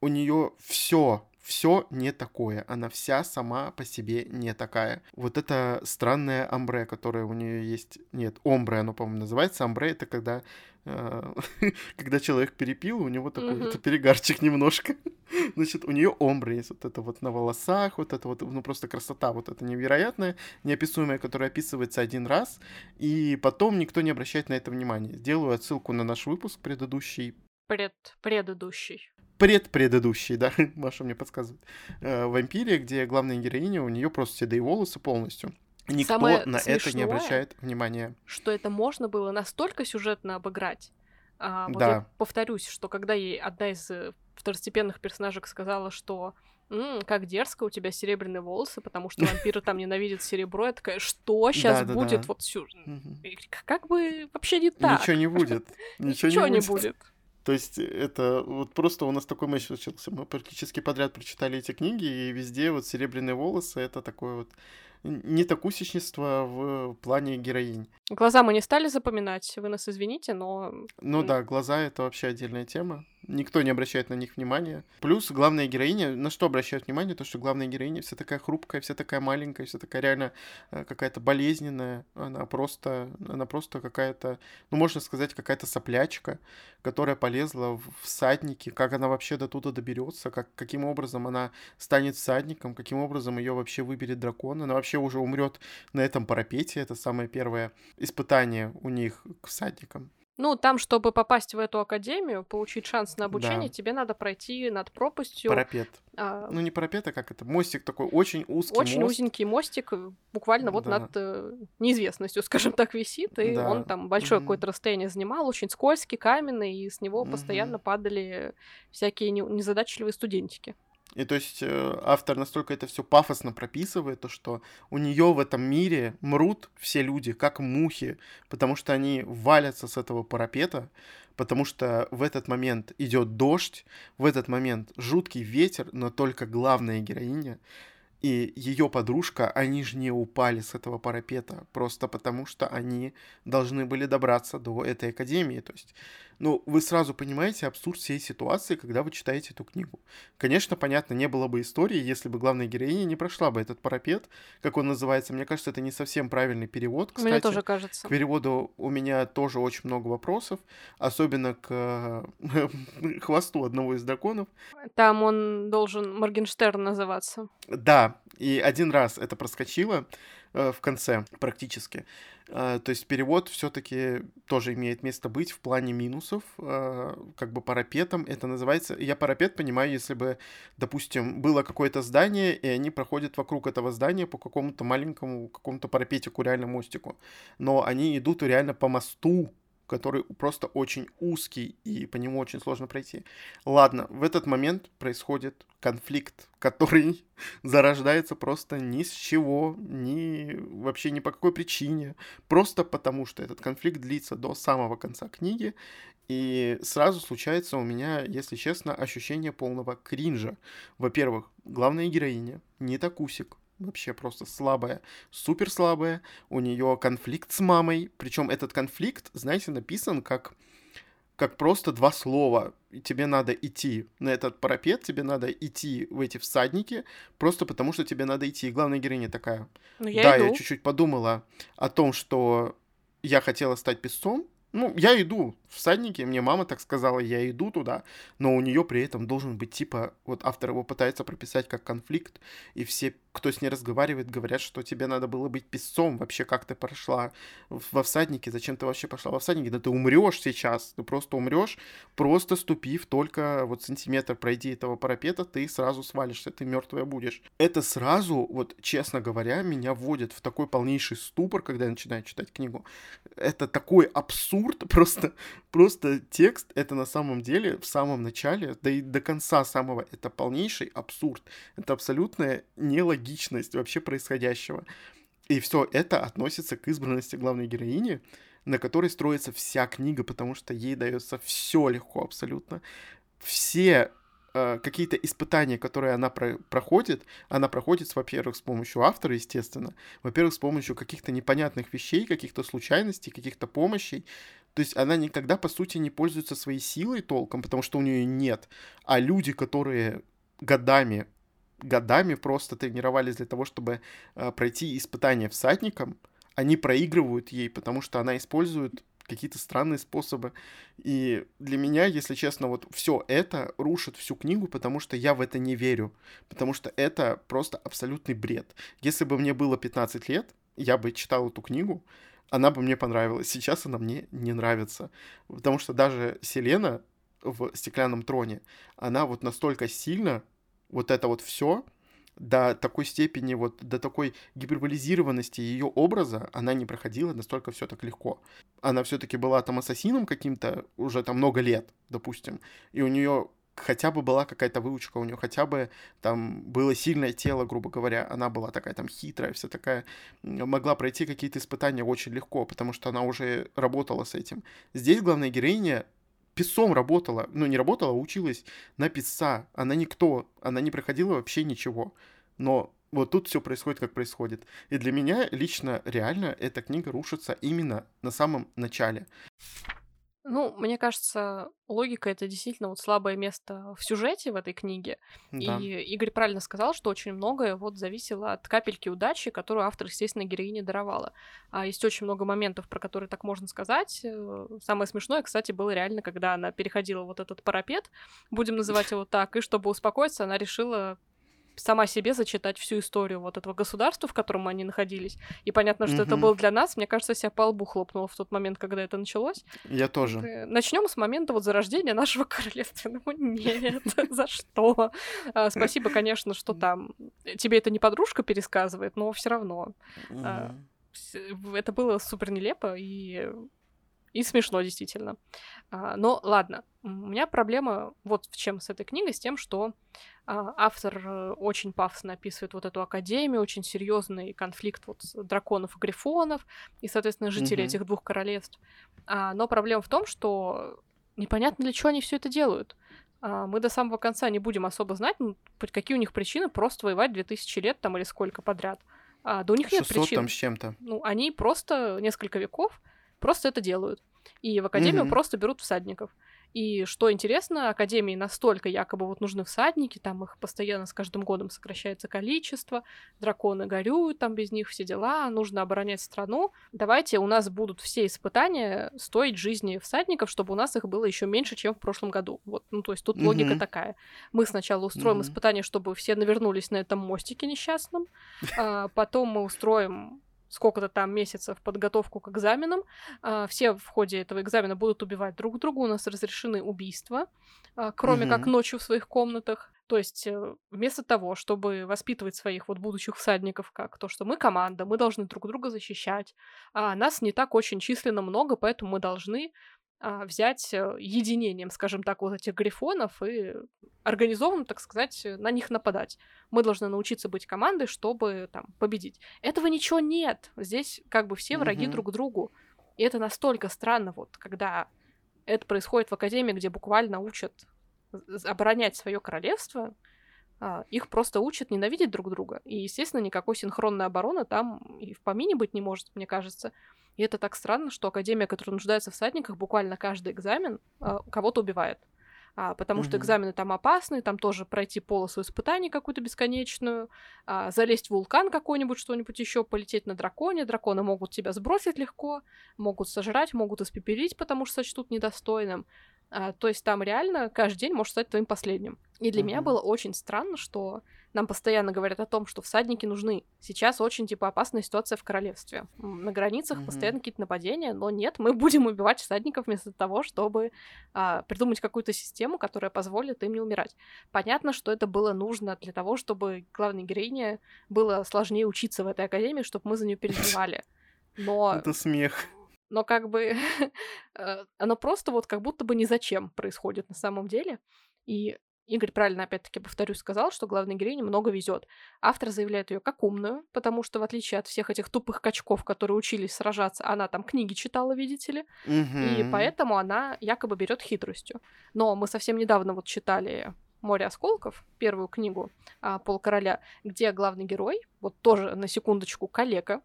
у нее все, все не такое. Она вся сама по себе не такая. Вот это странное амбре, которое у нее есть. Нет, омбре оно, по-моему, называется. Амбре это когда когда человек перепил, у него такой это перегарчик немножко. Значит, у нее омбре есть вот это вот на волосах, вот это вот, ну просто красота, вот это невероятная, неописуемая, которая описывается один раз, и потом никто не обращает на это внимания. Сделаю отсылку на наш выпуск предыдущий, Пред предыдущий. предпредыдущий, да, Маша мне подсказывает, э, «Вампире», где главная героиня, у нее просто седые волосы полностью. Никто Самое на это не смешное, обращает внимания. что это можно было настолько сюжетно обыграть. А, вот Да. я повторюсь, что когда ей одна из э, второстепенных персонажек сказала, что «М, как дерзко у тебя серебряные волосы, потому что вампиры там ненавидят серебро, я такая, что сейчас Да-да-да. будет вот сю... Мгм. И Как бы вообще не так. Ничего не будет. Ничего, Ничего не будет. будет. То есть это вот просто у нас такой матч случился. Мы практически подряд прочитали эти книги, и везде вот серебряные волосы — это такое вот не такусичничество в плане героинь. Глаза мы не стали запоминать, вы нас извините, но... Ну да, глаза — это вообще отдельная тема. Никто не обращает на них внимания. Плюс главная героиня, на что обращают внимание, то, что главная героиня вся такая хрупкая, вся такая маленькая, вся такая реально э, какая-то болезненная. Она просто, она просто какая-то, ну, можно сказать, какая-то соплячка, которая полезла в всадники. Как она вообще до туда доберется, как, каким образом она станет всадником, каким образом ее вообще выберет дракон. Она вообще уже умрет на этом парапете. Это самое первое испытание у них к всадникам. Ну, там, чтобы попасть в эту академию, получить шанс на обучение, да. тебе надо пройти над пропастью. Парапет. А... Ну, не парапет, а как это? Мостик такой, очень узкий Очень мост. узенький мостик, э, буквально вот да. над э, неизвестностью, скажем так, висит, и да. он там большое mm-hmm. какое-то расстояние занимал, очень скользкий, каменный, и с него mm-hmm. постоянно падали всякие незадачливые студентики. И то есть э, автор настолько это все пафосно прописывает, то что у нее в этом мире мрут все люди, как мухи, потому что они валятся с этого парапета, потому что в этот момент идет дождь, в этот момент жуткий ветер, но только главная героиня и ее подружка, они же не упали с этого парапета, просто потому что они должны были добраться до этой академии. То есть ну, вы сразу понимаете абсурд всей ситуации, когда вы читаете эту книгу. Конечно, понятно, не было бы истории, если бы главная героиня не прошла бы этот парапет, как он называется. Мне кажется, это не совсем правильный перевод, кстати. Мне тоже кажется. К переводу у меня тоже очень много вопросов, особенно к хвосту одного из драконов. Там он должен Моргенштерн называться. Да, и один раз это проскочило э, в конце практически. А, то есть перевод все-таки тоже имеет место быть в плане минусов, а, как бы парапетом. Это называется... Я парапет понимаю, если бы, допустим, было какое-то здание, и они проходят вокруг этого здания по какому-то маленькому, какому-то парапетику, реально мостику. Но они идут реально по мосту, который просто очень узкий, и по нему очень сложно пройти. Ладно, в этот момент происходит конфликт, который зарождается просто ни с чего, ни вообще ни по какой причине, просто потому что этот конфликт длится до самого конца книги, и сразу случается у меня, если честно, ощущение полного кринжа. Во-первых, главная героиня, не Такусик, вообще просто слабая, супер слабая. У нее конфликт с мамой, причем этот конфликт, знаете, написан как как просто два слова. Тебе надо идти на этот парапет, тебе надо идти в эти всадники, просто потому что тебе надо идти. И главная героиня такая. Ну, я да, иду. я чуть-чуть подумала о том, что я хотела стать песцом, ну, я иду в всадники, мне мама так сказала, я иду туда, но у нее при этом должен быть типа, вот автор его пытается прописать как конфликт, и все, кто с ней разговаривает, говорят, что тебе надо было быть песцом, вообще как ты прошла во всаднике, зачем ты вообще пошла во всаднике, да ты умрешь сейчас, ты просто умрешь, просто ступив только вот сантиметр пройди этого парапета, ты сразу свалишься, ты мертвая будешь. Это сразу, вот честно говоря, меня вводит в такой полнейший ступор, когда я начинаю читать книгу. Это такой абсурд, просто, просто текст это на самом деле в самом начале, да и до конца самого, это полнейший абсурд. Это абсолютная нелогичность вообще происходящего. И все это относится к избранности главной героини, на которой строится вся книга, потому что ей дается все легко абсолютно. Все э, какие-то испытания, которые она про проходит, она проходит, во-первых, с помощью автора, естественно, во-первых, с помощью каких-то непонятных вещей, каких-то случайностей, каких-то помощей. То есть она никогда, по сути, не пользуется своей силой толком, потому что у нее нет. А люди, которые годами, годами просто тренировались для того, чтобы э, пройти испытания всадником, они проигрывают ей, потому что она использует какие-то странные способы. И для меня, если честно, вот все это рушит всю книгу, потому что я в это не верю. Потому что это просто абсолютный бред. Если бы мне было 15 лет, я бы читал эту книгу, она бы мне понравилась. Сейчас она мне не нравится. Потому что даже Селена в «Стеклянном троне», она вот настолько сильно вот это вот все до такой степени, вот до такой гиперболизированности ее образа она не проходила настолько все так легко. Она все-таки была там ассасином каким-то уже там много лет, допустим, и у нее хотя бы была какая-то выучка, у нее хотя бы там было сильное тело, грубо говоря, она была такая там хитрая, вся такая, могла пройти какие-то испытания очень легко, потому что она уже работала с этим. Здесь главная героиня писцом работала. Ну, не работала, а училась на писца. Она никто, она не проходила вообще ничего. Но вот тут все происходит, как происходит. И для меня лично реально эта книга рушится именно на самом начале. Ну, мне кажется, логика это действительно вот слабое место в сюжете в этой книге. Да. И Игорь правильно сказал, что очень многое вот зависело от капельки удачи, которую автор, естественно, героине даровала. А есть очень много моментов, про которые так можно сказать. Э, самое смешное, кстати, было реально, когда она переходила вот этот парапет, будем называть его так, и чтобы успокоиться, она решила сама себе зачитать всю историю вот этого государства, в котором они находились. И понятно, что mm-hmm. это было для нас. Мне кажется, себя по лбу хлопнуло в тот момент, когда это началось. Я тоже. Э, Начнем с момента вот зарождения нашего королевства. Ну нет, за что? А, спасибо, конечно, что там тебе это не подружка пересказывает, но все равно. А, это было супер нелепо и и смешно, действительно. А, но ладно, у меня проблема вот в чем с этой книгой, с тем, что автор э, очень пафосно описывает вот эту академию, очень серьезный конфликт вот драконов и грифонов, и, соответственно, жителей mm-hmm. этих двух королевств. А, но проблема в том, что непонятно, для чего они все это делают. А, мы до самого конца не будем особо знать, ну, какие у них причины просто воевать 2000 лет там или сколько подряд. А, да у них нет причин. там с чем-то. Ну, они просто несколько веков просто это делают. И в академию mm-hmm. просто берут всадников. И что интересно, Академии настолько якобы вот нужны всадники, там их постоянно с каждым годом сокращается количество, драконы горюют там без них, все дела, нужно оборонять страну. Давайте у нас будут все испытания стоить жизни всадников, чтобы у нас их было еще меньше, чем в прошлом году. Вот, ну то есть тут mm-hmm. логика такая. Мы сначала устроим mm-hmm. испытания, чтобы все навернулись на этом мостике несчастном, а потом мы устроим сколько-то там месяцев подготовку к экзаменам. А, все в ходе этого экзамена будут убивать друг друга. У нас разрешены убийства, а, кроме mm-hmm. как ночью в своих комнатах. То есть э, вместо того, чтобы воспитывать своих вот будущих всадников как то, что мы команда, мы должны друг друга защищать, а нас не так очень численно много, поэтому мы должны взять э, единением, скажем так, вот этих грифонов и организованно, так сказать, на них нападать. Мы должны научиться быть командой, чтобы там победить. Этого ничего нет. Здесь как бы все враги mm-hmm. друг другу. И это настолько странно, вот, когда это происходит в академии, где буквально учат оборонять свое королевство, а, их просто учат ненавидеть друг друга. И, естественно, никакой синхронной обороны там и в помине быть не может, мне кажется. И это так странно, что Академия, которая нуждается в всадниках, буквально каждый экзамен а, кого-то убивает. А, потому mm-hmm. что экзамены там опасные, там тоже пройти полосу испытаний какую-то бесконечную, а, залезть в вулкан какой-нибудь, что-нибудь еще, полететь на драконе. Драконы могут тебя сбросить легко, могут сожрать, могут испепелить, потому что сочтут недостойным. А, то есть там реально каждый день может стать твоим последним. И для mm-hmm. меня было очень странно, что нам постоянно говорят о том, что всадники нужны. Сейчас очень, типа, опасная ситуация в королевстве. На границах mm-hmm. постоянно какие-то нападения, но нет, мы будем убивать всадников вместо того, чтобы а, придумать какую-то систему, которая позволит им не умирать. Понятно, что это было нужно для того, чтобы главной героине было сложнее учиться в этой академии, чтобы мы за нее переживали. Но... Это смех но как бы э, оно просто вот как будто бы ни зачем происходит на самом деле. И Игорь правильно, опять-таки, повторюсь, сказал, что главной героине много везет. Автор заявляет ее как умную, потому что, в отличие от всех этих тупых качков, которые учились сражаться, она там книги читала, видите ли, и поэтому она якобы берет хитростью. Но мы совсем недавно вот читали «Море осколков», первую книгу а, Пол Короля, где главный герой, вот тоже на секундочку калека,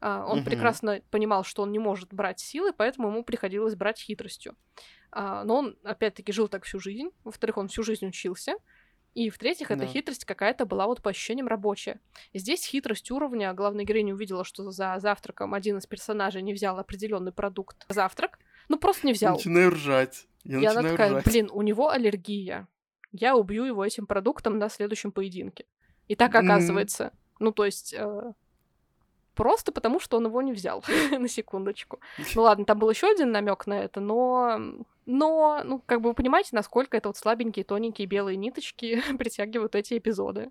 а, он угу. прекрасно понимал, что он не может брать силы, поэтому ему приходилось брать хитростью. А, но он, опять-таки, жил так всю жизнь. Во-вторых, он всю жизнь учился. И в-третьих, эта да. хитрость какая-то была вот по ощущениям рабочая. Здесь хитрость уровня. Главная героиня увидела, что за завтраком один из персонажей не взял определенный продукт завтрак. Ну, просто не взял. Начинаю ржать. Я, Я начинаю такая, ржать. блин, у него аллергия. Я убью его этим продуктом на следующем поединке. И так оказывается. Mm. Ну, то есть, э, просто потому, что он его не взял, на секундочку. Ну ладно, там был еще один намек на это, но но, ну, как бы вы понимаете, насколько это вот слабенькие, тоненькие белые ниточки притягивают эти эпизоды.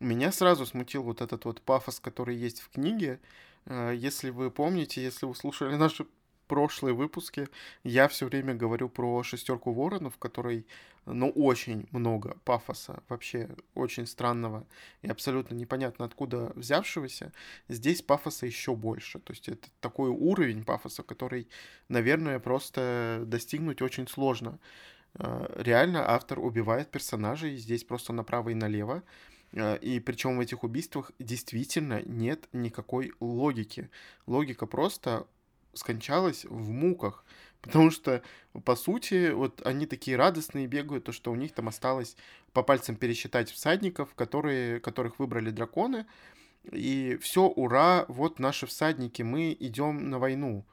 Меня сразу смутил вот этот вот пафос, который есть в книге. Э, если вы помните, если вы слушали наши прошлые выпуски, я все время говорю про шестерку воронов, в которой но очень много пафоса, вообще очень странного и абсолютно непонятно откуда взявшегося. Здесь пафоса еще больше. То есть это такой уровень пафоса, который, наверное, просто достигнуть очень сложно. Э, реально автор убивает персонажей здесь просто направо и налево. Э, и причем в этих убийствах действительно нет никакой логики. Логика просто скончалась в муках. Потому что, по сути, вот они такие радостные бегают, то, что у них там осталось по пальцам пересчитать всадников, которые, которых выбрали драконы. И все, ура, вот наши всадники, мы идем на войну.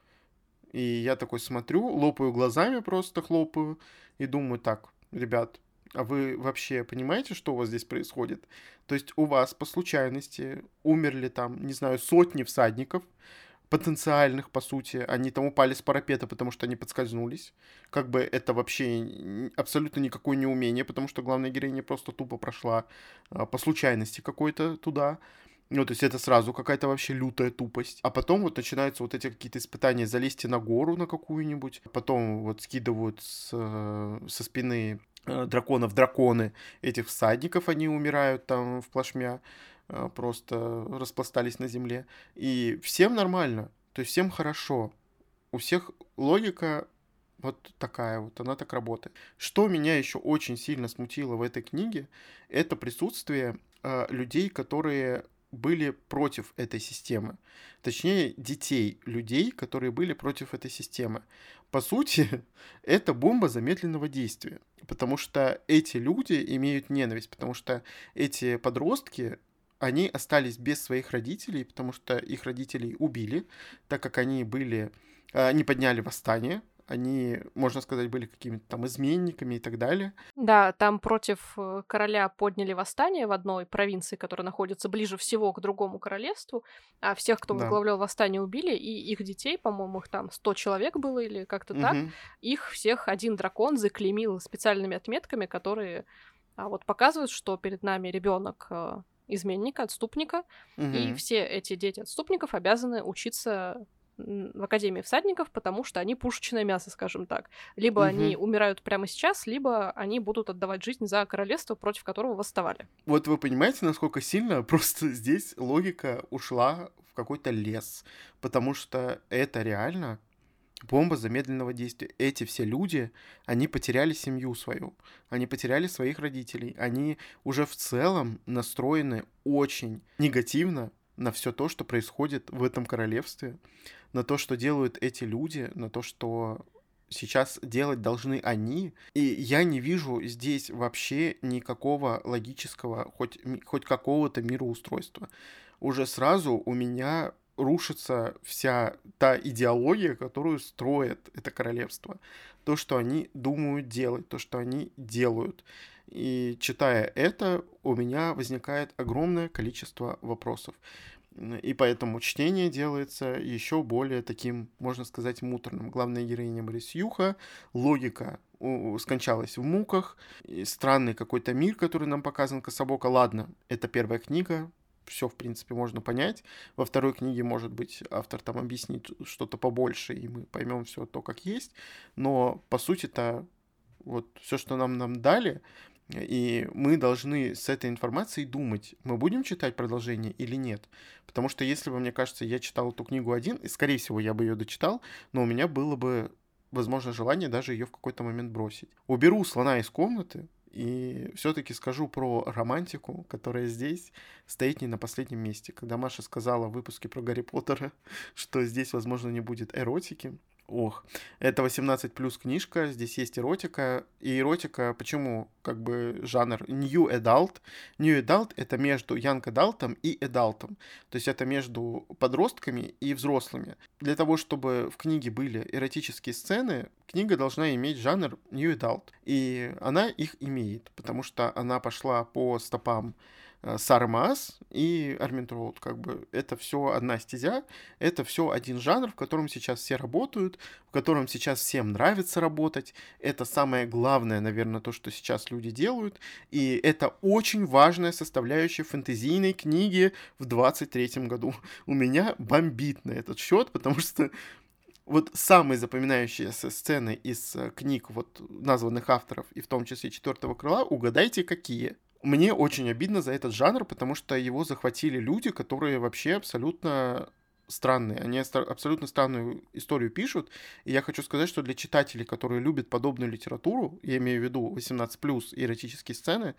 И я такой смотрю, лопаю глазами просто, хлопаю, и думаю, так, ребят, а вы вообще понимаете, что у вас здесь происходит? То есть у вас по случайности умерли там, не знаю, сотни всадников, потенциальных, по сути. Они там упали с парапета, потому что они подскользнулись. Как бы это вообще абсолютно никакое не умение, потому что главная героиня просто тупо прошла а, по случайности какой-то туда. Ну, то есть это сразу какая-то вообще лютая тупость. А потом вот начинаются вот эти какие-то испытания, залезьте на гору на какую-нибудь, потом вот скидывают с, со спины э, драконов драконы этих всадников, они умирают там в плашмя. А, просто распластались на земле. И всем нормально, то есть всем хорошо. У всех логика вот такая вот, она так работает. Что меня еще очень сильно смутило в этой книге, это присутствие э, людей, которые были против этой системы. Точнее, детей людей, которые были против этой системы. По сути, это бомба замедленного действия. Потому что эти люди имеют ненависть, потому что эти подростки они остались без своих родителей, потому что их родителей убили, так как они были, э, они подняли восстание, они, можно сказать, были какими-то там изменниками и так далее. Да, там против э, короля подняли восстание в одной провинции, которая находится ближе всего к другому королевству, а всех, кто да. возглавлял восстание, убили, и их детей, по-моему, их там 100 человек было или как-то угу. так, их всех один дракон заклеймил специальными отметками, которые а вот показывают, что перед нами ребенок э, изменника, отступника, угу. и все эти дети отступников обязаны учиться в Академии всадников, потому что они пушечное мясо, скажем так. Либо угу. они умирают прямо сейчас, либо они будут отдавать жизнь за королевство, против которого восставали. Вот вы понимаете, насколько сильно просто здесь логика ушла в какой-то лес, потому что это реально бомба замедленного действия. Эти все люди, они потеряли семью свою, они потеряли своих родителей, они уже в целом настроены очень негативно на все то, что происходит в этом королевстве, на то, что делают эти люди, на то, что сейчас делать должны они. И я не вижу здесь вообще никакого логического, хоть, хоть какого-то мироустройства. Уже сразу у меня рушится вся та идеология, которую строит это королевство. То, что они думают делать, то, что они делают. И читая это, у меня возникает огромное количество вопросов. И поэтому чтение делается еще более таким, можно сказать, муторным. Главная героиня Марис Юха, логика скончалась в муках, странный какой-то мир, который нам показан Кособока. Ладно, это первая книга, все, в принципе, можно понять. Во второй книге, может быть, автор там объяснит что-то побольше, и мы поймем все то, как есть. Но, по сути-то, вот все, что нам, нам дали, и мы должны с этой информацией думать, мы будем читать продолжение или нет. Потому что если бы, мне кажется, я читал эту книгу один, и, скорее всего, я бы ее дочитал, но у меня было бы, возможно, желание даже ее в какой-то момент бросить. Уберу слона из комнаты, и все-таки скажу про романтику, которая здесь стоит не на последнем месте. Когда Маша сказала в выпуске про Гарри Поттера, что здесь, возможно, не будет эротики, Ох, это 18 плюс книжка, здесь есть эротика. И эротика, почему как бы жанр New Adult? New Adult это между Young Adult и Adult. То есть это между подростками и взрослыми. Для того, чтобы в книге были эротические сцены, книга должна иметь жанр New Adult. И она их имеет, потому что она пошла по стопам Сармас и Арминтроуд, как бы это все одна стезя, это все один жанр, в котором сейчас все работают, в котором сейчас всем нравится работать. Это самое главное, наверное, то, что сейчас люди делают, и это очень важная составляющая фэнтезийной книги в 23 году. У меня бомбит на этот счет, потому что Вот самые запоминающиеся сцены из э, книг вот названных авторов, и в том числе четвертого крыла, угадайте какие? Мне очень обидно за этот жанр, потому что его захватили люди, которые вообще абсолютно странные. Они абсолютно странную историю пишут. И я хочу сказать, что для читателей, которые любят подобную литературу, я имею в виду 18+, и эротические сцены,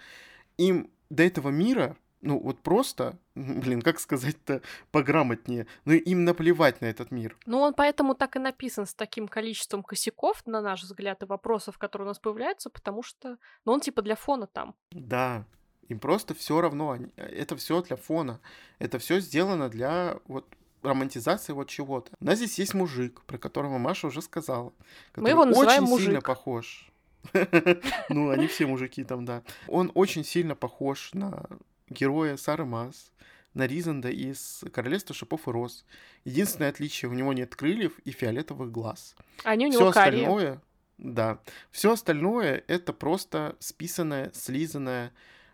им до этого мира ну вот просто, блин, как сказать-то пограмотнее, ну им наплевать на этот мир. Ну он поэтому так и написан с таким количеством косяков, на наш взгляд, и вопросов, которые у нас появляются, потому что, ну он типа для фона там. Да, им просто все равно, это все для фона, это все сделано для вот романтизации вот чего-то. У нас здесь есть мужик, про которого Маша уже сказала. Мы его называем очень мужик. сильно похож. Ну, они все мужики там, да. Он очень сильно похож на героя Сары Мас, на Ризанда из Королевства шипов и роз. Единственное отличие, у него нет крыльев и фиолетовых глаз. Они у него Все остальное, да, все остальное это просто списанная, слизанная,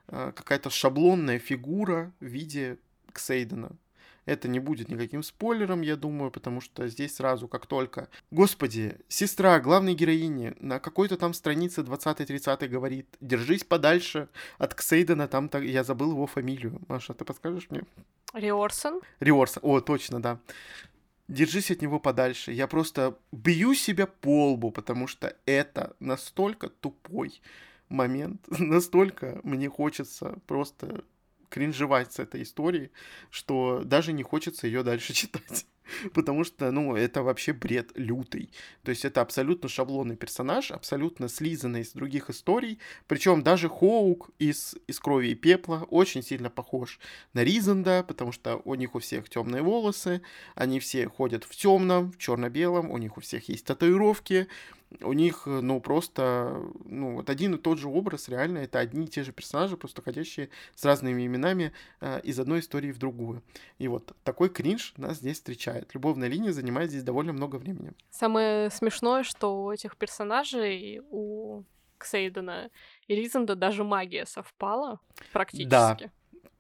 э, какая-то шаблонная фигура в виде Ксейдена. Это не будет никаким спойлером, я думаю, потому что здесь сразу, как только... Господи, сестра главной героини на какой-то там странице 20-30 говорит, держись подальше от Ксейдена, там так... я забыл его фамилию. Маша, ты подскажешь мне? Риорсон. Риорсон, о, точно, да. Держись от него подальше. Я просто бью себя по лбу, потому что это настолько тупой момент, настолько мне хочется просто кринжевать с этой историей, что даже не хочется ее дальше читать. Потому что, ну, это вообще бред лютый. То есть это абсолютно шаблонный персонаж, абсолютно слизанный из других историй. Причем даже Хоук из, из крови и пепла очень сильно похож на Ризанда, потому что у них у всех темные волосы, они все ходят в темном, в черно-белом, у них у всех есть татуировки, у них, э, ну, просто, ну, вот один и тот же образ, реально, это одни и те же персонажи, просто ходящие с разными именами э, из одной истории в другую. И вот такой кринж нас здесь встречает. Любовная линия занимает здесь довольно много времени. Самое смешное, что у этих персонажей, у Ксейдена и Ризанда даже магия совпала практически. Да,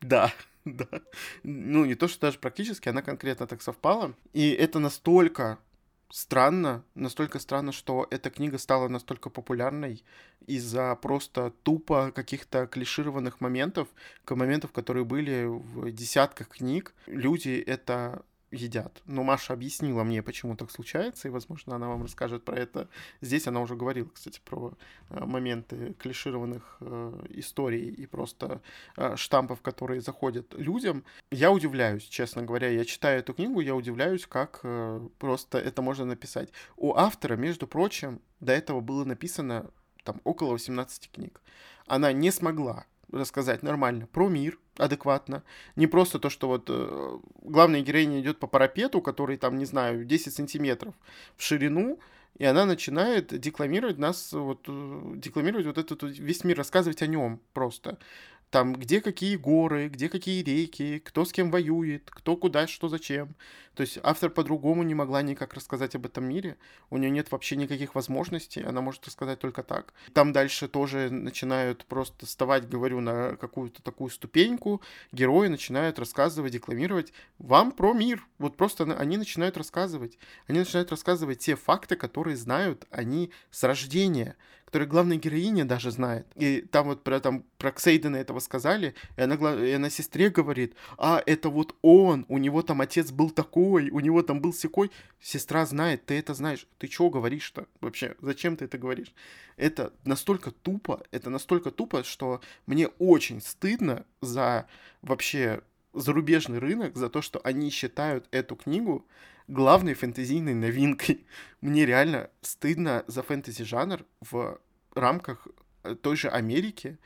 да. Да. Ну, не то, что даже практически, она конкретно так совпала. И это настолько странно, настолько странно, что эта книга стала настолько популярной из-за просто тупо каких-то клишированных моментов, моментов, которые были в десятках книг. Люди это едят. Но Маша объяснила мне, почему так случается, и, возможно, она вам расскажет про это. Здесь она уже говорила, кстати, про э, моменты клишированных э, историй и просто э, штампов, которые заходят людям. Я удивляюсь, честно говоря. Я читаю эту книгу, я удивляюсь, как просто это можно написать. У автора, между прочим, до этого было написано там около 18 книг. Она не смогла рассказать нормально про мир, адекватно. Не просто то, что вот э, главная героиня идет по парапету, который там, не знаю, 10 сантиметров в ширину, и она начинает декламировать нас, вот, э, декламировать вот этот весь мир, рассказывать о нем просто там где какие горы, где какие реки, кто с кем воюет, кто куда, что зачем. То есть автор по-другому не могла никак рассказать об этом мире. У нее нет вообще никаких возможностей, она может рассказать только так. Там дальше тоже начинают просто вставать, говорю, на какую-то такую ступеньку. Герои начинают рассказывать, декламировать вам про мир. Вот просто они начинают рассказывать. Они начинают рассказывать те факты, которые знают они с рождения который главная героиня даже знает. И там вот про, там, про Ксейдена этого сказали, и она, и она сестре говорит, а, это вот он, у него там отец был такой, у него там был секой. Сестра знает, ты это знаешь. Ты чего говоришь-то вообще? Зачем ты это говоришь? Это настолько тупо, это настолько тупо, что мне очень стыдно за вообще зарубежный рынок, за то, что они считают эту книгу главной фэнтезийной новинкой. Мне реально стыдно за фэнтези-жанр в рамках э, той же Америки,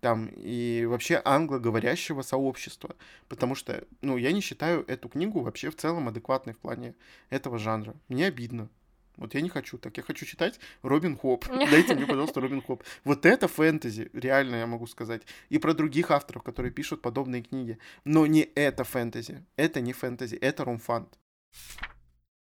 там, и вообще англоговорящего сообщества, потому что, ну, я не считаю эту книгу вообще в целом адекватной в плане этого жанра. Мне обидно. Вот я не хочу так. Я хочу читать Робин Хоп. Дайте мне, пожалуйста, Робин Хоп. Вот это фэнтези, реально я могу сказать. И про других авторов, которые пишут подобные книги. Но не это фэнтези. Это не фэнтези, это румфант.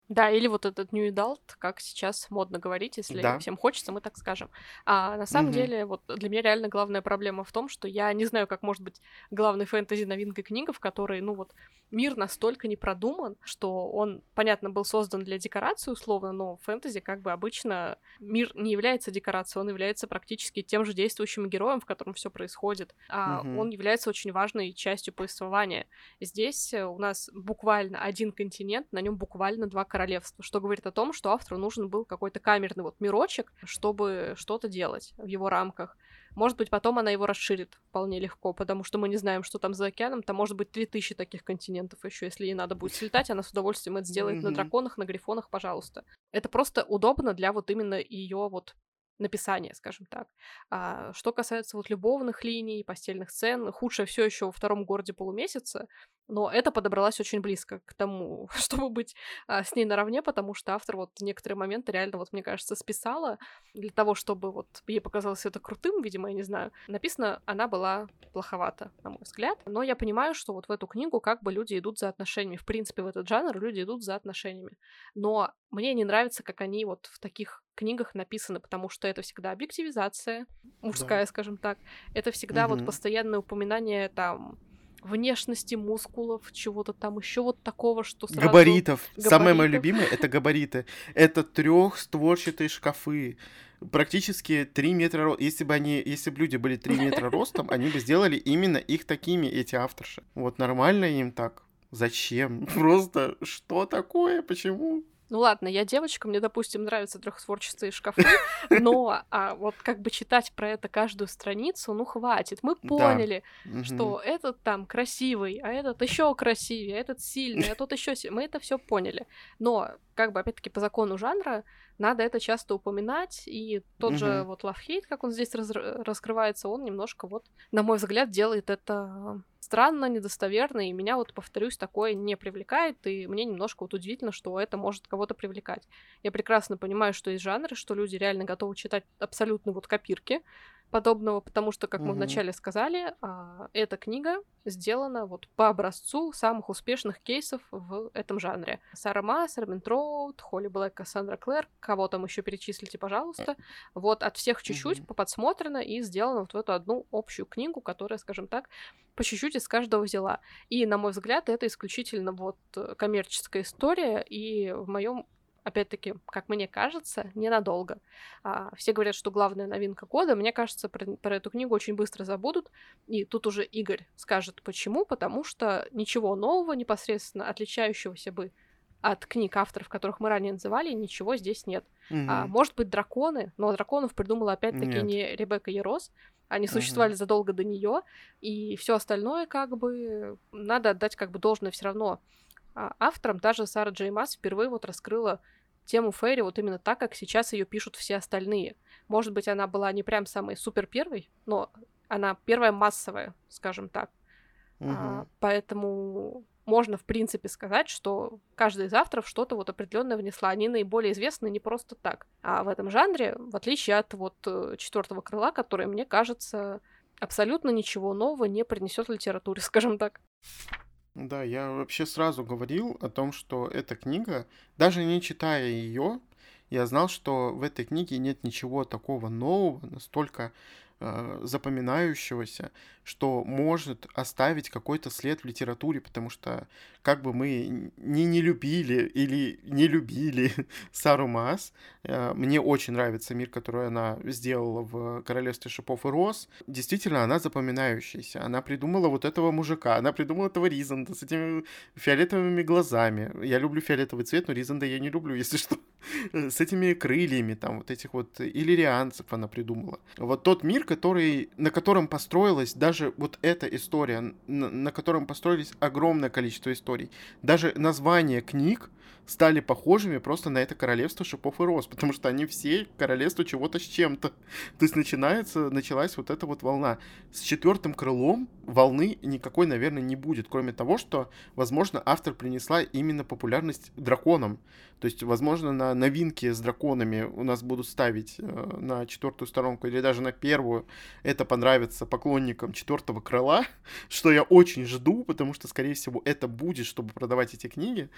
Да, или вот этот New Adult, как сейчас модно говорить, если Да. всем хочется, мы так скажем. А на самом Мгм. деле, вот для меня реально главная проблема в том, что я не знаю, как может быть главной фэнтези новинкой книга, в которой, ну вот, мир настолько не продуман, что он, понятно, был создан для декорации условно, но в фэнтези как бы обычно мир не является декорацией, он является практически тем же действующим героем, в котором все происходит, а Мгм. он является очень важной частью повествования. Здесь э, у нас буквально один континент, на нем буквально два королевства, что говорит о том, что автору нужен был какой-то камерный вот мирочек, чтобы что-то делать в его рамках. Может быть, потом она его расширит вполне легко, потому что мы не знаем, что там за океаном. Там может быть 3000 таких континентов еще, если ей надо будет слетать, она с удовольствием это сделает на Мгм. драконах, на грифонах, пожалуйста. Это просто удобно для вот именно ее вот написания, скажем так. А что касается вот любовных линий, постельных сцен, худшее все еще во втором городе полумесяца, но это подобралась очень близко к тому, чтобы быть а, с ней наравне, потому что автор вот некоторые моменты реально, вот мне кажется, списала для того, чтобы вот ей показалось это крутым, видимо, я не знаю. Написано, она была плоховата, на мой взгляд. Но я понимаю, что вот в эту книгу как бы люди идут за отношениями. В принципе, в этот жанр люди идут за отношениями. Но мне не нравится, как они вот в таких книгах написаны, потому что это всегда объективизация, мужская, скажем так. Это всегда вот Мгм. постоянное упоминание там внешности мускулов, чего-то там еще вот такого, что сразу... Габаритов. Самое мое Габаритов. любимое это габариты. Это трехстворчатые шкафы. Практически 3 метра. Если бы они, если бы люди были 3 метра ростом, они бы сделали именно их такими, эти авторши. Вот нормально им так. Зачем? Просто что такое? Почему? Ну ладно, я девочка, мне, допустим, нравятся трехстворчатые шкафы, но а, вот как бы читать про это каждую страницу, ну хватит. Мы Да. поняли, Мгм. что этот там красивый, а этот еще красивее, а этот сильный, а тот еще Мы это все поняли. Но, как бы, опять-таки, по закону жанра надо это часто упоминать, и тот же Мгм. вот Love Hate, как он здесь раз- раскрывается, он немножко вот, на мой взгляд, делает это странно, недостоверно, и меня вот, повторюсь, такое не привлекает, и мне немножко вот удивительно, что это может кого-то привлекать. Я прекрасно понимаю, что есть жанры, что люди реально готовы читать абсолютно вот копирки подобного, потому что, как мы Мгм. вначале сказали, а, эта книга сделана вот по образцу самых успешных кейсов в этом жанре. Сара Масс, Робин Троуд, Холли Блэк, Кассандра Клэр, кого там еще перечислите, пожалуйста. Вот от всех чуть-чуть Мгм. подсмотрено и сделано вот в эту одну общую книгу, которая, скажем так, по чуть-чуть из каждого взяла. И, на мой взгляд, это исключительно вот э, коммерческая история, и в моем опять-таки, как мне кажется, ненадолго. А, все говорят, что главная новинка года. Мне кажется, про, про эту книгу очень быстро забудут. И тут уже Игорь скажет, почему. Потому что ничего нового, непосредственно отличающегося бы от книг авторов, которых мы ранее называли, ничего здесь нет. А, Мгм. может быть, драконы, но драконов придумала опять-таки Нет. не Ребекка Ярос. Они существовали задолго до нее, и все остальное, как бы, надо отдать как бы должное все равно а, авторам. Даже Сара Джей Масс впервые вот раскрыла тему Фейри вот именно так, как сейчас ее пишут все остальные. Может быть, она была не прям самой супер первой, но она первая массовая, скажем так. А, Мгм. поэтому можно, в принципе, сказать, что каждый из авторов что-то вот определенное внесла. Они наиболее известны не просто так. А в этом жанре, в отличие от вот э, четвертого крыла, который, мне кажется, абсолютно ничего нового не принесет литературе, скажем так. Да, я вообще сразу говорил о том, что эта книга, даже не читая ее, я знал, что в этой книге нет ничего такого нового, настолько э, запоминающегося, что может оставить какой-то след в литературе, потому что как бы мы не не любили или не любили Сару Маас, э, мне очень нравится мир, который она сделала в Королевстве шипов и роз. Действительно, она запоминающаяся. Она придумала вот этого мужика, она придумала этого Ризанда с этими фиолетовыми глазами. Я люблю фиолетовый цвет, но Ризанда я не люблю, если что. С этими крыльями, там, вот этих вот иллирианцев она придумала. Вот тот мир, который, на котором построилась даже вот эта история, на, на котором построились огромное количество историй. Даже названия книг стали похожими просто на это королевство шипов и роз, потому что они все королевство чего-то с чем-то. То есть начинается, началась вот эта вот волна. С четвертым крылом волны никакой, наверное, не будет, кроме того, что, возможно, автор принесла именно популярность драконам. То есть, возможно, на новинки с драконами у нас будут ставить э, на четвертую сторонку или даже на первую. Это понравится поклонникам четвертого крыла, что я очень жду, потому что, скорее всего, это будет, чтобы продавать эти книги.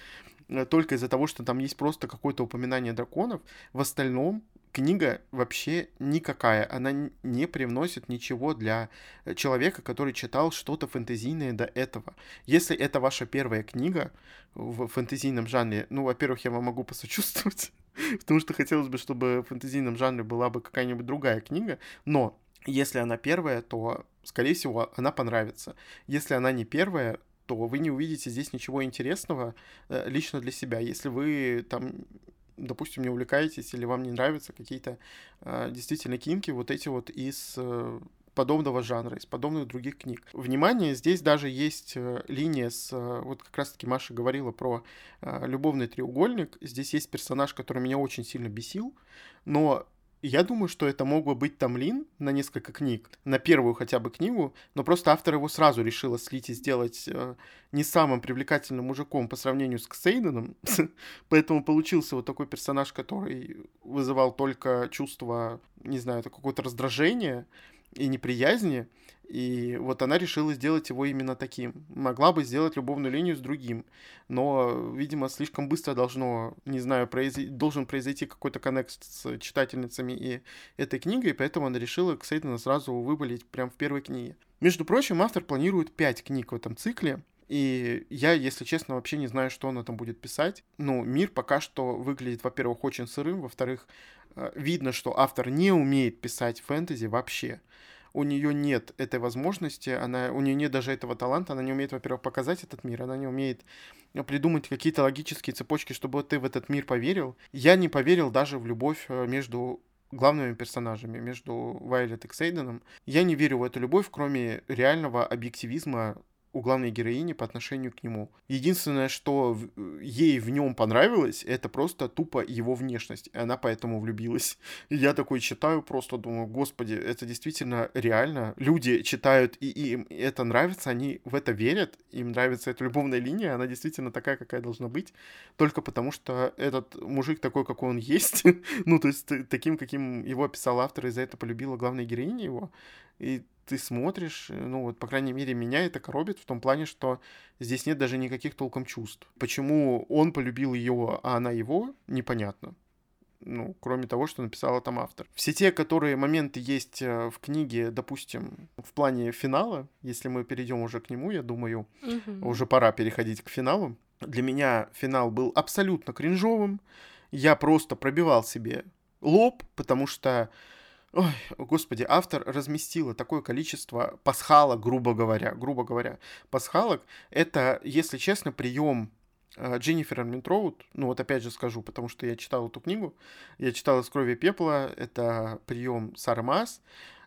Э, только из-за того, что там есть просто какое-то упоминание драконов. В остальном книга вообще никакая. Она не привносит ничего для э, человека, который читал что-то фэнтезийное до этого. Если это ваша первая книга в фэнтезийном жанре, ну, во-первых, я вам могу посочувствовать, потому что хотелось бы, чтобы в фэнтезийном жанре была бы какая-нибудь другая книга, но если она первая, то, скорее всего, она понравится. Если она не первая, то вы не увидите здесь ничего интересного э, лично для себя. Если вы там допустим, не увлекаетесь или вам не нравятся какие-то э, действительно кинки, вот эти вот из э, подобного жанра, из подобных других книг. Внимание, здесь даже есть э, линия с... Э, вот как раз-таки Маша говорила про э, любовный треугольник. Здесь есть персонаж, который меня очень сильно бесил, но я думаю, что это мог бы быть Тамлин на несколько книг, на первую хотя бы книгу, но просто автор его сразу решила слить и сделать э, не самым привлекательным мужиком по сравнению с Ксейденом, поэтому получился вот такой персонаж, который вызывал только чувство, не знаю, какое-то раздражение и неприязни, и вот она решила сделать его именно таким. Могла бы сделать любовную линию с другим, но, видимо, слишком быстро должно, не знаю, произойти, должен произойти какой-то коннект с читательницами и этой книгой, поэтому она решила Ксейдена сразу выболить прямо в первой книге. Между прочим, автор планирует пять книг в этом цикле, и я, если честно, вообще не знаю, что она там будет писать. Ну, мир пока что выглядит, во-первых, очень сырым, во-вторых, видно, что автор не умеет писать фэнтези вообще у нее нет этой возможности, она, у нее нет даже этого таланта, она не умеет, во-первых, показать этот мир, она не умеет э, придумать какие-то логические цепочки, чтобы ты в этот мир поверил. Я не поверил даже в любовь э, между главными персонажами, между Вайлет и Ксейденом. Я не верю в эту любовь, кроме реального объективизма у главной героини по отношению к нему. Единственное, что ей в нем понравилось, это просто тупо его внешность. И она поэтому влюбилась. И я такой читаю, просто думаю, господи, это действительно реально. Люди читают, и им это нравится, они в это верят, им нравится эта любовная линия, она действительно такая, какая должна быть, только потому что этот мужик такой, какой он есть, ну, то есть таким, каким его описал автор, и за это полюбила главная героиня его, и ты смотришь, э, ну вот, по крайней мере, меня это коробит в том плане, что здесь нет даже никаких толком чувств. Почему он полюбил ее, а она его, непонятно. Ну, кроме того, что написала там автор. Все те, которые моменты есть э, в книге, допустим, в плане финала, если мы перейдем уже к нему, я думаю, угу. уже пора переходить к финалу. Для меня финал был абсолютно кринжовым. Я просто пробивал себе лоб, потому что Ой, господи, автор разместила такое количество пасхалок, грубо говоря, грубо говоря. Пасхалок — это, если честно, прием э, Дженнифер Арминтроуд, ну вот опять же скажу, потому что я читал эту книгу, я читал «Из крови пепла», это прием Сары Мас,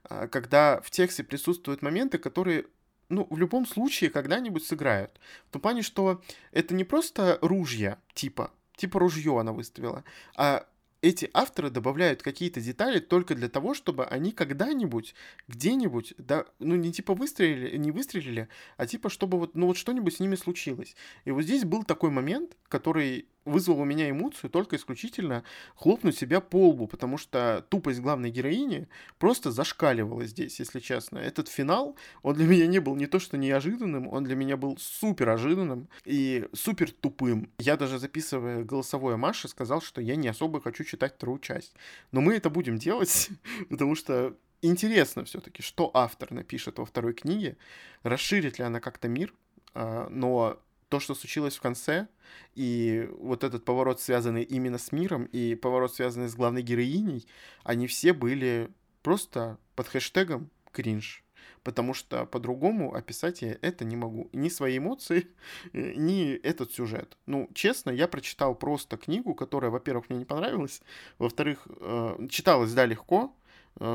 э, когда в тексте присутствуют моменты, которые ну, в любом случае когда-нибудь сыграют. В том плане, что это не просто ружья, типа, типа ружье она выставила, а эти авторы добавляют какие-то детали только для того, чтобы они когда-нибудь, где-нибудь, да, ну не типа выстрелили, не выстрелили, а типа чтобы вот, ну вот что-нибудь с ними случилось. И вот здесь был такой момент, который вызвал у меня эмоцию только исключительно хлопнуть себя по лбу, потому что тупость главной героини просто зашкаливала здесь, если честно. Этот финал, он для меня не был не то что неожиданным, он для меня был супер ожиданным и супер тупым. Я даже записывая голосовое Маши сказал, что я не особо хочу читать вторую часть. Но мы это будем делать, потому что интересно все-таки, что автор напишет во второй книге, расширит ли она как-то мир, а, но то, что случилось в конце, и вот этот поворот, связанный именно с миром, и поворот, связанный с главной героиней, они все были просто под хэштегом кринж. Потому что по-другому описать я это не могу. Ни свои эмоции, ни этот сюжет. Ну, честно, я прочитал просто книгу, которая, во-первых, мне не понравилась, во-вторых, э, читалась, да, легко,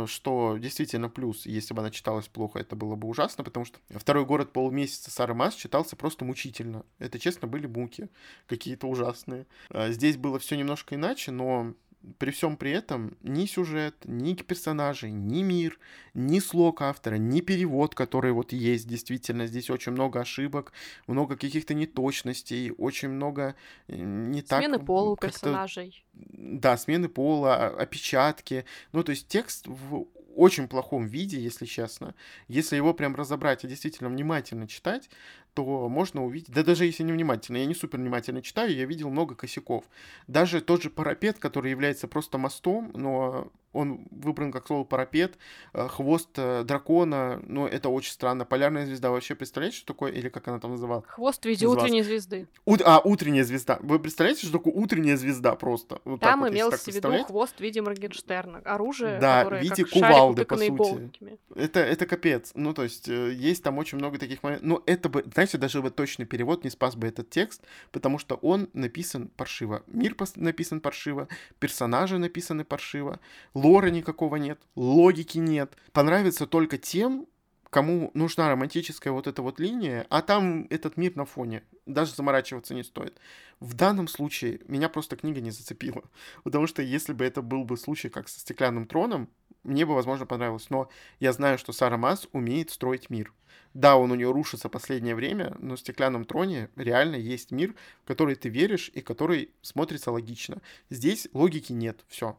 что действительно плюс, если бы она читалась плохо, это было бы ужасно, потому что второй город полмесяца Сары Мас читался просто мучительно. Это, честно, были муки какие-то ужасные. А здесь было все немножко иначе, но при всем при этом ни сюжет, ни персонажи, ни мир, ни слог автора, ни перевод, который вот есть действительно. Здесь очень много ошибок, много каких-то неточностей, очень много не так... Смены пола у персонажей. Да, смены пола, опечатки. Ну, то есть текст в очень плохом виде, если честно. Если его прям разобрать и действительно внимательно читать, то можно увидеть, да даже если не внимательно, я не супер внимательно читаю, я видел много косяков. Даже тот же парапет, который является просто мостом, но он выбран как слово парапет, э, хвост э, дракона, ну, это очень странно. Полярная звезда вообще представляете, что такое, или как она там называлась? Хвост в виде утренней звезды. У... А, утренняя звезда. Вы представляете, что такое утренняя звезда просто? Вот там вот, имелся в виду хвост в виде Моргенштерна, оружие, да, которое в виде как кувалды, по сути. Это, это капец. Ну, то есть, э, есть там очень много таких моментов. Но это бы, знаете, даже бы точный перевод не спас бы этот текст, потому что он написан паршиво. Мир написан паршиво, персонажи написаны паршиво, лора никакого нет, логики нет. Понравится только тем, кому нужна романтическая вот эта вот линия, а там этот мир на фоне. Даже заморачиваться не стоит. В данном случае меня просто книга не зацепила. Потому что если бы это был бы случай, как со «Стеклянным троном», мне бы, возможно, понравилось. Но я знаю, что Сара Мас умеет строить мир. Да, он у нее рушится последнее время, но в «Стеклянном троне» реально есть мир, в который ты веришь и который смотрится логично. Здесь логики нет, все.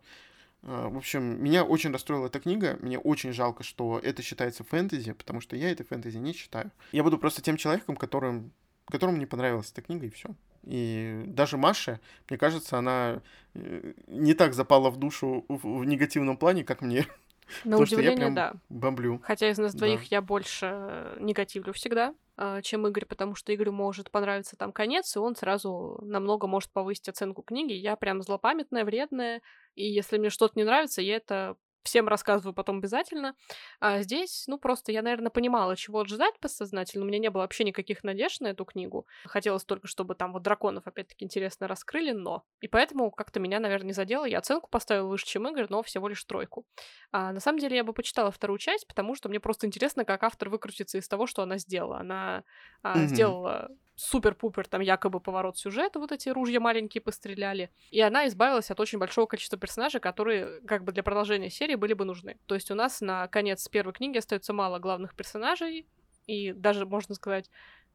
А, в общем, меня очень расстроила эта книга. Мне очень жалко, что это считается фэнтези, потому что я это фэнтези не считаю. Я буду просто тем человеком, которым, которому не понравилась эта книга, и все. И даже Маша, мне кажется, она э, не так запала в душу в, негативном плане, как мне. На удивление, да. Бомблю. Хотя из нас двоих да. я больше негативлю всегда, а, чем Игорь, потому что Игорю может понравиться там конец, и он сразу намного может повысить оценку книги. Я прям злопамятная, вредная, и если мне что-то не нравится, я это всем рассказываю потом обязательно. А здесь, ну, просто я, наверное, понимала, чего ожидать подсознательно. У меня не было вообще никаких надежд на эту книгу. Хотелось только, чтобы там вот драконов, опять-таки, интересно раскрыли, но... И поэтому как-то меня, наверное, не задело. Я оценку поставила выше, чем Игорь, но всего лишь тройку. А на самом деле я бы почитала вторую часть, потому что мне просто интересно, как автор выкрутится из того, что она сделала. Она а, mm-hmm. сделала супер-пупер там якобы поворот сюжета, вот эти ружья маленькие постреляли. И она избавилась от очень большого количества персонажей, которые как бы для продолжения серии были бы нужны. То есть у нас на конец первой книги остается мало главных персонажей, и даже, можно сказать,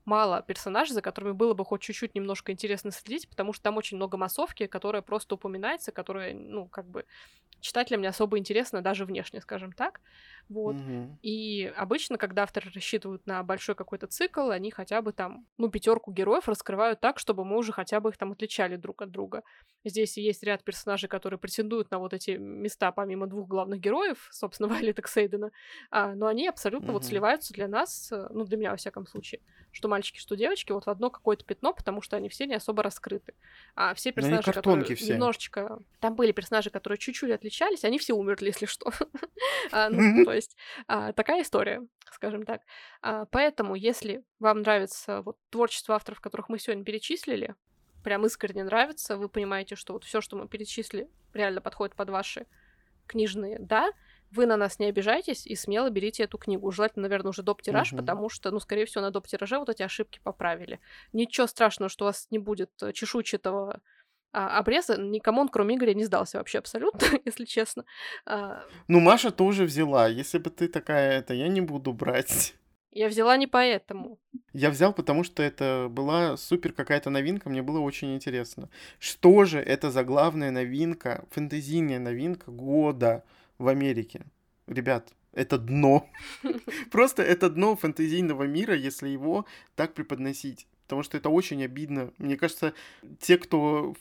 мало персонажей, за которыми было бы хоть чуть-чуть немножко интересно следить, потому что там очень много массовки, которая просто упоминается, которая, ну, как бы читателям не особо интересно даже внешне, скажем так. Вот. Угу. И обычно, когда авторы рассчитывают на большой какой-то цикл, они хотя бы там, ну, пятерку героев раскрывают так, чтобы мы уже хотя бы их там отличали друг от друга. Здесь есть ряд персонажей, которые претендуют на вот эти места, помимо двух главных героев, собственно, Вайлета Ксейдена, а, но они абсолютно угу. вот сливаются для нас, э, ну, для меня, во всяком случае, что мальчики, что девочки, вот в одно какое-то пятно, потому что они все не особо раскрыты. А все ну, персонажи, которые все. немножечко... Там были персонажи, которые чуть-чуть отличались, они все умерли, если что. а, ну, то есть а, такая история, скажем так. А, поэтому, если вам нравится вот творчество авторов, которых мы сегодня перечислили, прям искренне нравится, вы понимаете, что вот все, что мы перечислили, реально подходит под ваши книжные, да, вы на нас не обижайтесь и смело берите эту книгу. Желательно, наверное, уже доп-тираж, угу. потому что, ну, скорее всего, на доп-тираже вот эти ошибки поправили. Ничего страшного, что у вас не будет э, чешуйчатого а, обреза. Никому он, кроме Игоря, не сдался вообще абсолютно, если честно. А... Ну, Маша тоже взяла. Если бы ты такая, это я не буду брать. Я взяла не поэтому. Я взял, потому что это была супер какая-то новинка, мне было очень интересно. Что же это за главная новинка, фэнтезийная новинка года? в Америке. Ребят, это дно. Просто это дно фэнтезийного мира, если его так преподносить. Потому что это очень обидно. Мне кажется, те, кто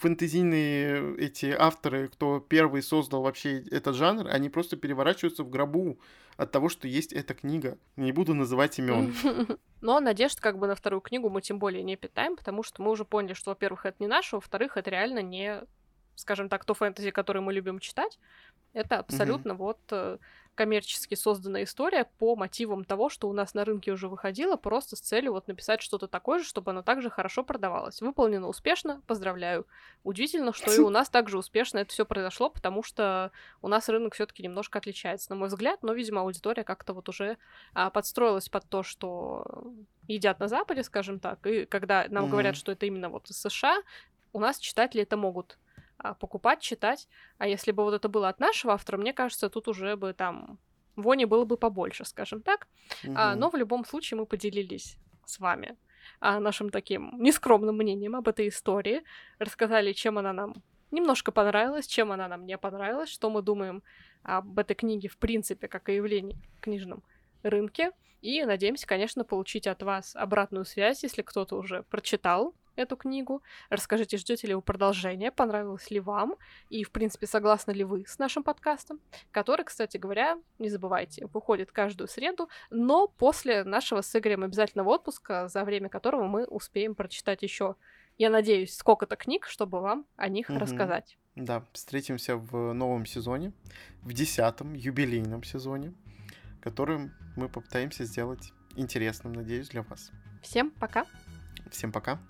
фэнтезийные эти авторы, кто первый создал вообще этот жанр, они просто переворачиваются в гробу от того, что есть эта книга. Не буду называть имен. Но надежд как бы на вторую книгу мы тем более не питаем, потому что мы уже поняли, что, во-первых, это не наше, во-вторых, это реально не, скажем так, то фэнтези, которое мы любим читать. Это абсолютно вот э, коммерчески созданная история по мотивам того, что у нас на рынке уже выходило, просто с целью вот написать что-то такое же, чтобы оно также хорошо продавалось. Выполнено успешно, поздравляю. Удивительно, что и у нас также успешно это все произошло, потому что у нас рынок все-таки немножко отличается, на мой взгляд, но, видимо, аудитория как-то вот уже а, подстроилась под то, что едят на Западе, скажем так, и когда нам mm говорят, что это именно вот из США, у нас читатели это могут покупать, читать. А если бы вот это было от нашего автора, мне кажется, тут уже бы там вони было бы побольше, скажем так. Угу. А, но в любом случае мы поделились с вами а, нашим таким нескромным мнением об этой истории, рассказали, чем она нам немножко понравилась, чем она нам не понравилась, что мы думаем об этой книге в принципе, как о явлении книжном рынке. И надеемся, конечно, получить от вас обратную связь, если кто-то уже прочитал эту книгу. Расскажите, ждете ли вы продолжения, понравилось ли вам, и, в принципе, согласны ли вы с нашим подкастом, который, кстати говоря, не забывайте, выходит каждую среду, но после нашего с Игорем обязательного отпуска, за время которого мы успеем прочитать еще, я надеюсь, сколько-то книг, чтобы вам о них угу. рассказать. Да, встретимся в новом сезоне, в десятом юбилейном сезоне, которым мы попытаемся сделать интересным, надеюсь, для вас. Всем пока. Всем пока.